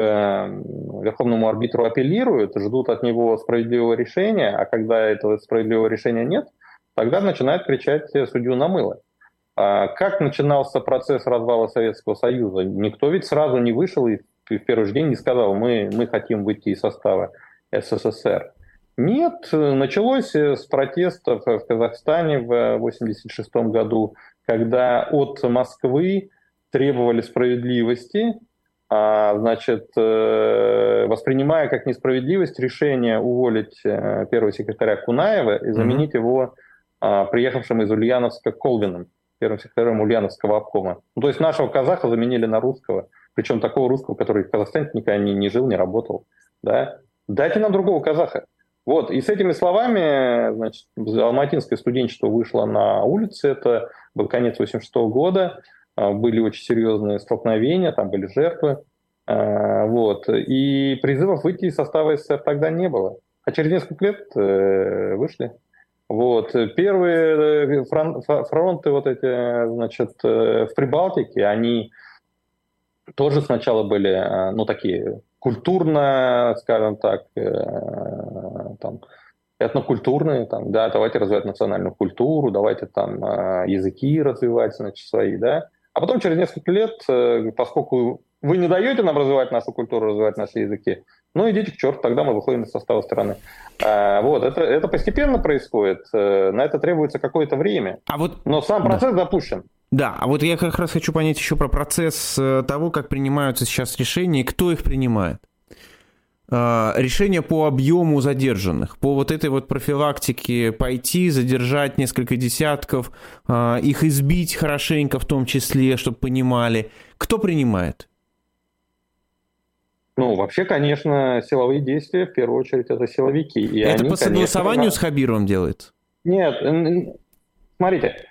Speaker 3: верховному арбитру апеллируют, ждут от него справедливого решения, а когда этого справедливого решения нет, тогда начинают кричать судью на мыло. А как начинался процесс развала Советского Союза? Никто ведь сразу не вышел и в первый же день не сказал, мы, мы хотим выйти из состава СССР. Нет, началось с протестов в Казахстане в 1986 году, когда от Москвы требовали справедливости, а, значит, э, воспринимая как несправедливость решение уволить э, первого секретаря Кунаева и заменить mm-hmm. его а, приехавшим из Ульяновска Колвином, первым секретарем Ульяновского обкома. Ну, то есть нашего казаха заменили на русского, причем такого русского, который в Казахстане никогда не, не жил, не работал. Да? Дайте нам другого казаха. Вот, и с этими словами, значит, алматинское студенчество вышло на улицы, это был конец 86 года, были очень серьезные столкновения, там были жертвы. А, вот. И призывов выйти из состава СССР тогда не было. А через несколько лет э, вышли. Вот. Первые э, фронты вот эти, значит, э, в Прибалтике, они тоже сначала были, ну, такие культурно, скажем так, там, этнокультурные, там, да, давайте развивать национальную культуру, давайте там языки развивать, значит, свои, да. А потом через несколько лет, э, поскольку вы не даете нам развивать нашу культуру, развивать наши языки, ну идите к черту, тогда мы выходим из состава страны. А, вот, это, это постепенно происходит, э, на это требуется какое-то время. А вот... Но сам процесс да. запущен.
Speaker 2: Да, а вот я как раз хочу понять еще про процесс э, того, как принимаются сейчас решения и кто их принимает. А, решения по объему задержанных, по вот этой вот профилактике пойти, задержать несколько десятков, а, их избить хорошенько в том числе, чтобы понимали. Кто принимает?
Speaker 3: Ну, вообще, конечно, силовые действия, в первую очередь, это силовики.
Speaker 2: И это они, по согласованию конечно, с Хабировым делается?
Speaker 3: Нет, смотрите,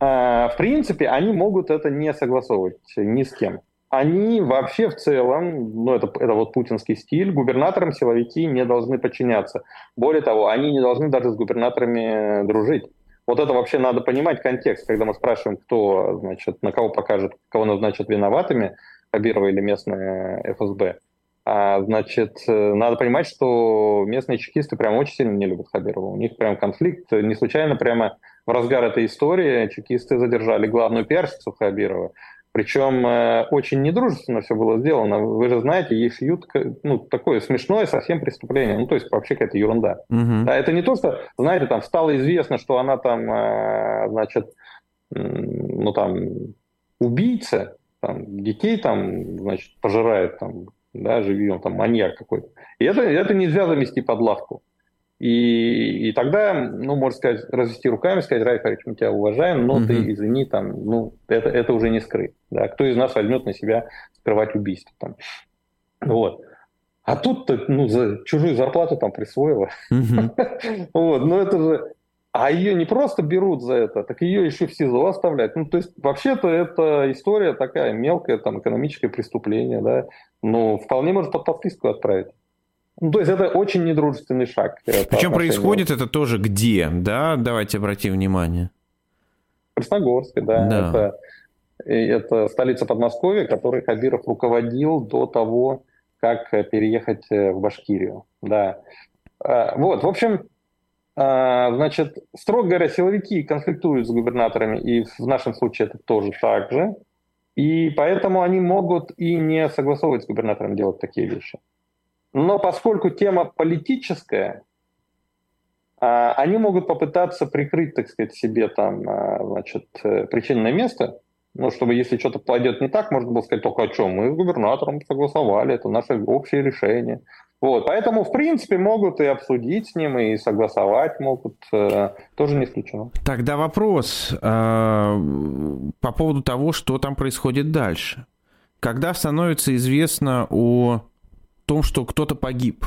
Speaker 3: а, в принципе, они могут это не согласовывать ни с кем. Они вообще в целом, ну это, это вот путинский стиль, губернаторам силовики не должны подчиняться. Более того, они не должны даже с губернаторами дружить. Вот это вообще надо понимать контекст, когда мы спрашиваем, кто, значит, на кого покажет, кого назначат виноватыми, Хабирова или местное ФСБ. А, значит, надо понимать, что местные чекисты прям очень сильно не любят Хабирова. У них прям конфликт. Не случайно прямо в разгар этой истории чекисты задержали главную пиарщицу Хабирова. Причем э, очень недружественно все было сделано. Вы же знаете, ей шьют ну, такое смешное совсем преступление. Ну, то есть вообще какая-то ерунда. Угу. Да, это не то, что, знаете, там стало известно, что она там, э, значит, ну там, убийца, там, детей там, значит, пожирает там, да, живьем, там маньяк какой-то. И это, это нельзя замести под лавку. И, и тогда, ну, можно сказать, развести руками, сказать, Райфович, мы тебя уважаем, но угу. ты, извини, там, ну, это, это уже не скрыть. Да? Кто из нас возьмет на себя скрывать убийство? Там? Вот. А тут ну, за чужую зарплату там присвоила. Вот, ну это же... А ее не просто берут за это, так ее еще в СИЗО оставляют. Ну, то есть, вообще-то это история такая мелкая, там, экономическое преступление, да, но вполне может под подписку отправить. Ну, то есть это очень недружественный шаг.
Speaker 2: Причем происходит это тоже где, да? Давайте обратим внимание.
Speaker 3: В Красногорске, да. да. Это, это столица Подмосковья, которой Хабиров руководил до того, как переехать э, в Башкирию. Да. А, вот, в общем, а, значит, строго говоря, силовики конфликтуют с губернаторами, и в нашем случае это тоже так же. И поэтому они могут и не согласовывать с губернатором делать такие вещи. Но поскольку тема политическая, а, они могут попытаться прикрыть, так сказать, себе там, а, значит, э, причинное место, ну, чтобы если что-то пойдет не так, можно было сказать только о чем. Мы с губернатором согласовали, это наше общее решение. Вот, поэтому, в принципе, могут и обсудить с ним, и согласовать могут, э, тоже не исключено.
Speaker 2: Тогда вопрос по поводу того, что там происходит дальше. Когда становится известно о том, что кто-то погиб,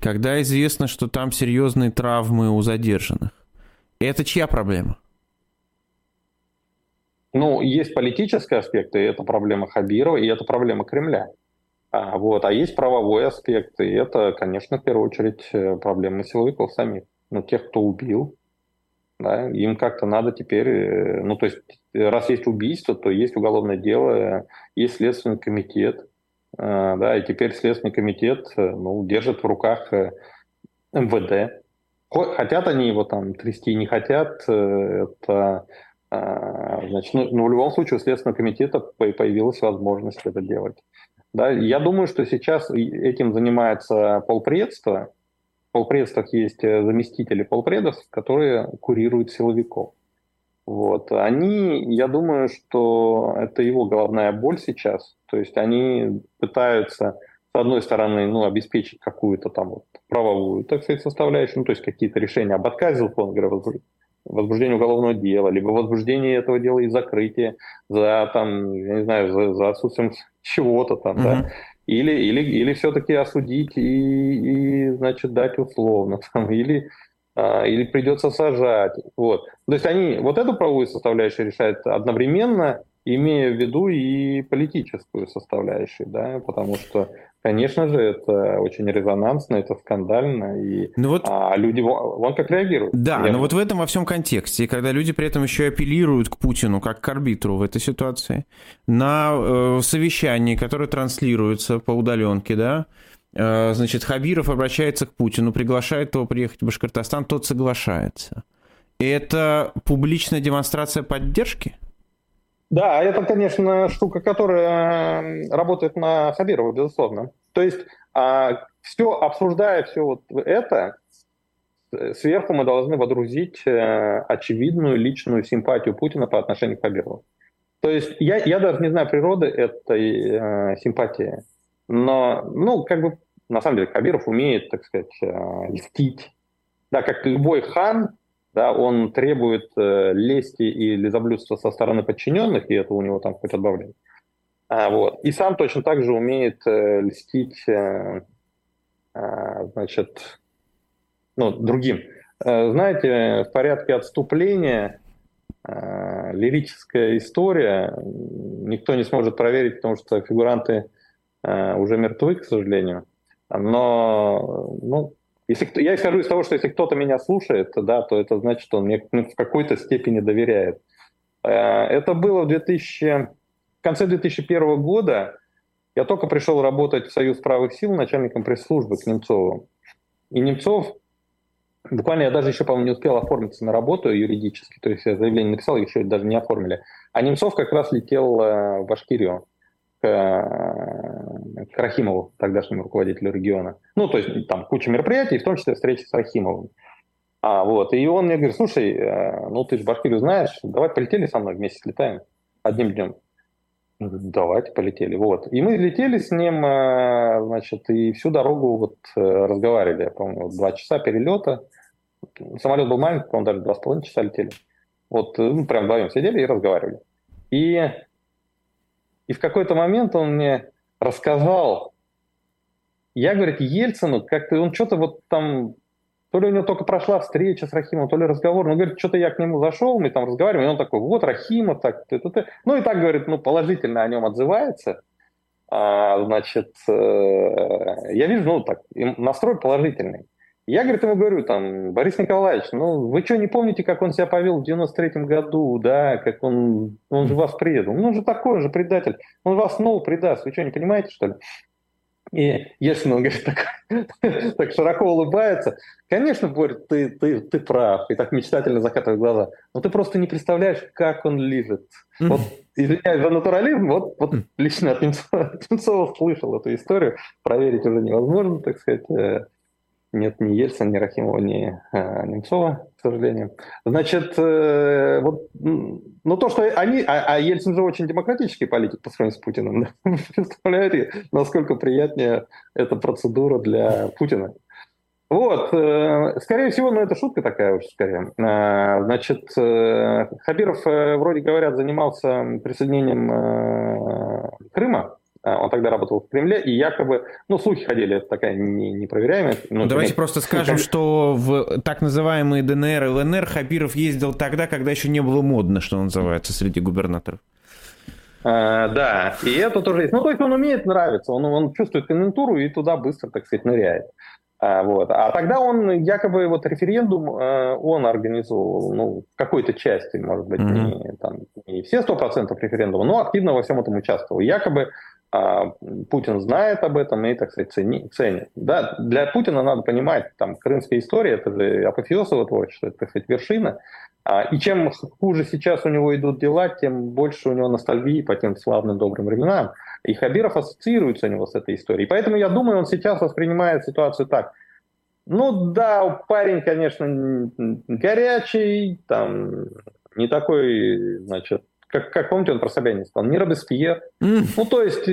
Speaker 2: когда известно, что там серьезные травмы у задержанных, это чья проблема?
Speaker 3: Ну, есть политический аспект, и это проблема Хабирова, и это проблема Кремля. А, вот. а есть правовой аспект, и это, конечно, в первую очередь э, проблема силовиков самих. Ну, тех, кто убил, да, им как-то надо теперь, э, ну, то есть, раз есть убийство, то есть уголовное дело, есть следственный комитет, да, и теперь Следственный комитет э, ну, держит в руках МВД. Хотят они его там трясти, не хотят, это а, значит, ну, ну, в любом случае у Следственного комитета появилась возможность это делать. Да, я думаю, что сейчас этим занимается полпредство. В полпредствах есть э, заместители полпредов, которые курируют силовиков. Вот. Они, я думаю, что это его головная боль сейчас. То есть они пытаются, с одной стороны, ну, обеспечить какую-то там вот правовую, так сказать, составляющую, ну, то есть какие-то решения об отказе, условно говоря, возбуждение уголовного дела, либо возбуждение этого дела и закрытие за, там, я не знаю, за, за отсутствием чего-то там, mm-hmm. да, или, или, или все-таки осудить и, и, значит, дать условно, там, или, а, или придется сажать, вот. То есть они вот эту правовую составляющую решают одновременно, имея в виду и политическую составляющую, да, потому что Конечно же, это очень резонансно, это скандально, и ну вот, а люди вон как реагируют.
Speaker 2: Да, Я но вот в этом во всем контексте, когда люди при этом еще и апеллируют к Путину как к арбитру в этой ситуации, на э, совещании, которое транслируется по удаленке, да, э, значит, Хабиров обращается к Путину, приглашает его приехать в Башкортостан, тот соглашается. Это публичная демонстрация поддержки?
Speaker 3: Да, это, конечно, штука, которая работает на Хабирова, безусловно. То есть а, все, обсуждая все вот это, сверху мы должны водрузить э, очевидную личную симпатию Путина по отношению к Хабирову. То есть я, я даже не знаю природы этой э, симпатии. Но, ну, как бы, на самом деле, Кабиров умеет, так сказать, э, льстить. Да, как любой хан, да, он требует э, лести и лизоблюдства со стороны подчиненных, и это у него там какое-то добавление. А, вот. И сам точно так же умеет э, льстить, э, э, значит, ну, другим. Э, знаете, в порядке отступления э, лирическая история никто не сможет проверить, потому что фигуранты э, уже мертвы, к сожалению. Но, ну, если я исхожу из того, что если кто-то меня слушает, да, то это значит, что он мне ну, в какой-то степени доверяет. Это было в 2000, в конце 2001 года. Я только пришел работать в Союз правых сил начальником пресс-службы к Немцову. И Немцов Буквально я даже еще, по-моему, не успел оформиться на работу юридически, то есть я заявление написал, еще даже не оформили. А Немцов как раз летел э, в Башкирию к, э, к Рахимову, тогдашнему руководителю региона. Ну, то есть там куча мероприятий, в том числе встречи с Рахимовым. А, вот, и он мне говорит, слушай, э, ну ты же Башкирию знаешь, давай полетели со мной вместе слетаем одним днем. Давайте, полетели. Вот. И мы летели с ним, значит, и всю дорогу вот разговаривали, я помню, два часа перелета. Самолет был маленький, по-моему, даже два с половиной часа летели. Вот, ну, прям вдвоем сидели и разговаривали. И, и в какой-то момент он мне рассказал, я, говорит, Ельцину, как-то он что-то вот там, то ли у него только прошла встреча с Рахимом, то ли разговор, ну, говорит, что-то я к нему зашел, мы там разговариваем, и он такой, вот Рахимов, так, ты, ты, ты. ну, и так, говорит, ну, положительно о нем отзывается, а, значит, э, я вижу, ну, так, настрой положительный. Я, говорит, ему говорю, там, Борис Николаевич, ну, вы что, не помните, как он себя повел в 93-м году, да, как он, он же вас предал? Ну, он же такой же предатель, он вас снова предаст, вы что, не понимаете, что ли? И Ельцин, он говорит, так, так широко улыбается. Конечно, Борь, ты, ты, ты прав. И так мечтательно закатывает глаза. Но ты просто не представляешь, как он лежит. Вот, извиняюсь за натурализм, вот, вот лично от Немцова, Немцова слышал эту историю. Проверить уже невозможно, так сказать. Нет ни Ельцина, ни Рахимова, ни э, Немцова, к сожалению. Значит, э, вот, ну то, что они... А, а Ельцин же очень демократический политик по сравнению с Путиным. Да? Представляете, насколько приятнее эта процедура для Путина. Вот, э, скорее всего, ну это шутка такая уж скорее. Э, значит, э, Хабиров, э, вроде говорят, занимался присоединением э, Крыма он тогда работал в Кремле, и якобы, ну, слухи ходили, это такая не, непроверяемая.
Speaker 2: Ну, Давайте просто скажем, как... что в так называемые ДНР и ЛНР Хабиров ездил тогда, когда еще не было модно, что называется, среди губернаторов.
Speaker 3: А, да, и это тоже есть. Ну, то есть он умеет нравиться, он, он чувствует конъюнктуру и туда быстро, так сказать, ныряет. А, вот. а тогда он якобы вот референдум э, он организовал, ну, в какой-то части, может быть, mm-hmm. не, там, не все сто процентов референдума, но активно во всем этом участвовал. Якобы а Путин знает об этом и, так сказать, цени, ценит. Да, для Путина надо понимать, там, крымская история, это же апофеоз его творчества, это, так сказать, вершина. А, и чем хуже сейчас у него идут дела, тем больше у него ностальгии по тем славным добрым временам. И Хабиров ассоциируется у него с этой историей. Поэтому я думаю, он сейчас воспринимает ситуацию так. Ну да, парень, конечно, горячий, там, не такой, значит, как, как помните, он про себя не сказал, не Робеспьер. Mm. Ну, то есть,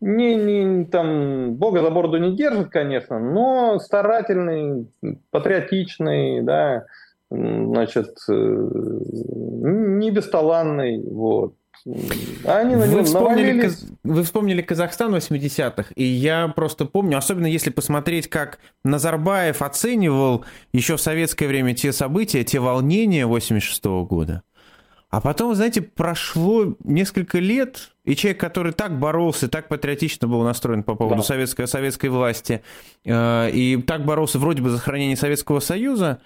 Speaker 3: не, не, там, Бога за бороду не держит, конечно, но старательный, патриотичный, да, значит, э, не бесталанный, вот.
Speaker 2: Они вы, вспомнили, Каз... вы вспомнили Казахстан 80-х, и я просто помню, особенно если посмотреть, как Назарбаев оценивал еще в советское время те события, те волнения 86 -го года. А потом, знаете, прошло несколько лет, и человек, который так боролся, так патриотично был настроен по поводу да. советской, советской власти, э, и так боролся вроде бы за сохранение Советского Союза,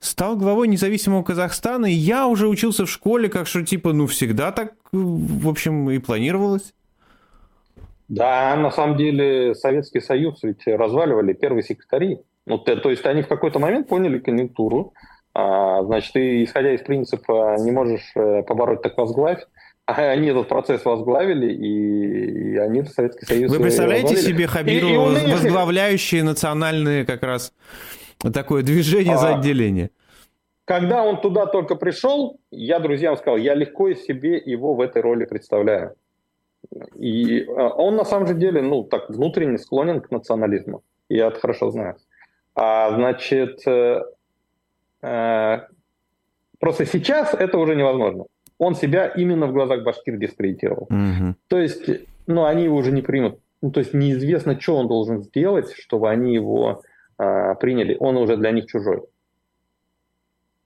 Speaker 2: стал главой независимого Казахстана, и я уже учился в школе, как что типа, ну, всегда так, в общем, и планировалось.
Speaker 3: Да, на самом деле Советский Союз ведь разваливали первые секретари. Ну, то, есть они в какой-то момент поняли конъюнктуру, значит, ты, исходя из принципа, не можешь э, побороть, так возглавь, а они этот процесс возглавили, и, и они в Советский Союз...
Speaker 2: Вы представляете возглавили. себе Хабиру, и, и нынешний... возглавляющие национальные как раз такое движение а, за отделение?
Speaker 3: когда он туда только пришел, я друзьям сказал, я легко себе его в этой роли представляю. И а, он на самом же деле, ну, так внутренне склонен к национализму. Я это хорошо знаю. А, значит, э, э, просто сейчас это уже невозможно. Он себя именно в глазах башкир дискредитировал. Mm-hmm. То есть, ну, они его уже не примут. Ну, то есть неизвестно, что он должен сделать, чтобы они его э, приняли. Он уже для них чужой.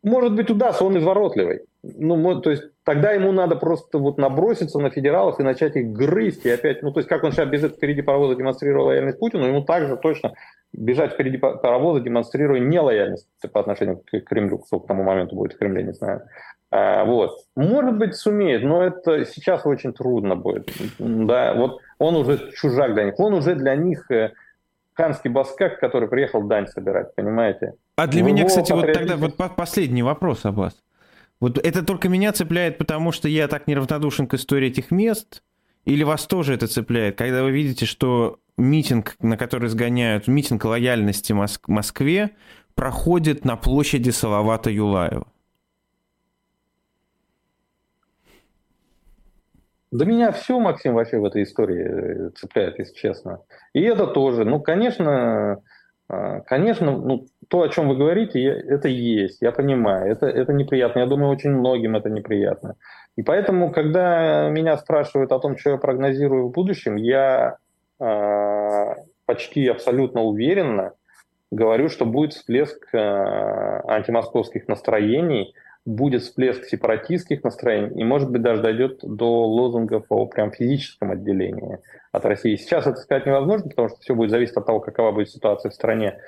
Speaker 3: Может быть, удастся, он изворотливый. Ну, то есть тогда ему надо просто вот наброситься на федералов и начать их грызть. И опять, ну, то есть как он сейчас этого впереди паровоза демонстрировал лояльность Путину, ему также точно бежать впереди паровоза, демонстрируя нелояльность по отношению к Кремлю, кто к тому моменту будет в Кремле, не знаю. А, вот. Может быть, сумеет, но это сейчас очень трудно будет. Да, вот он уже чужак для них, он уже для них э, ханский баскак, который приехал дань собирать, понимаете?
Speaker 2: А для меня, кстати, вот тогда вот последний вопрос, Аббас. Вот это только меня цепляет, потому что я так неравнодушен к истории этих мест, или вас тоже это цепляет, когда вы видите, что митинг, на который сгоняют, митинг лояльности Моск- Москве, проходит на площади Салавата Юлаева?
Speaker 3: Да меня все, Максим, вообще в этой истории э, цепляет, если честно. И это тоже. Ну, конечно, а, конечно, ну, то, о чем вы говорите, это есть, я понимаю, это, это неприятно. Я думаю, очень многим это неприятно. И поэтому, когда меня спрашивают о том, что я прогнозирую в будущем, я э, почти абсолютно уверенно говорю, что будет всплеск э, антимосковских настроений, будет всплеск сепаратистских настроений, и, может быть, даже дойдет до лозунгов о прям физическом отделении от России. Сейчас это сказать невозможно, потому что все будет зависеть от того, какова будет ситуация в стране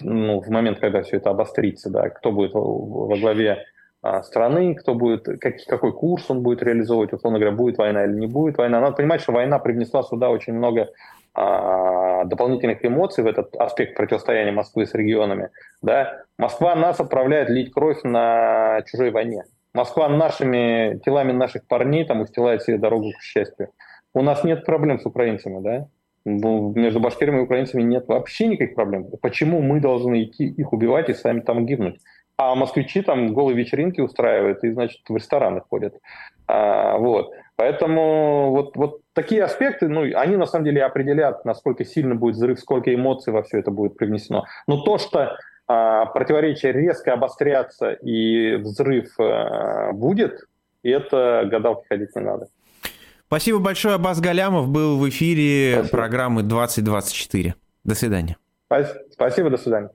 Speaker 3: ну, в момент, когда все это обострится, да, кто будет во главе а, страны, кто будет, как, какой курс он будет реализовывать, условно говоря, будет война или не будет война. Надо понимать, что война привнесла сюда очень много а, дополнительных эмоций в этот аспект противостояния Москвы с регионами. Да? Москва нас отправляет лить кровь на чужой войне. Москва нашими телами наших парней там устилает себе дорогу к счастью. У нас нет проблем с украинцами, да? Между башкирами и украинцами нет вообще никаких проблем. Почему мы должны идти их убивать и сами там гибнуть? А москвичи там голые вечеринки устраивают и, значит, в рестораны ходят. А, вот. Поэтому вот, вот такие аспекты, ну, они на самом деле определят, насколько сильно будет взрыв, сколько эмоций во все это будет привнесено. Но то, что а, противоречия резко обострятся и взрыв а, будет, это гадалки ходить не надо.
Speaker 2: Спасибо большое. Абаз Галямов был в эфире Спасибо. программы 2024. До свидания.
Speaker 3: Спасибо, до свидания.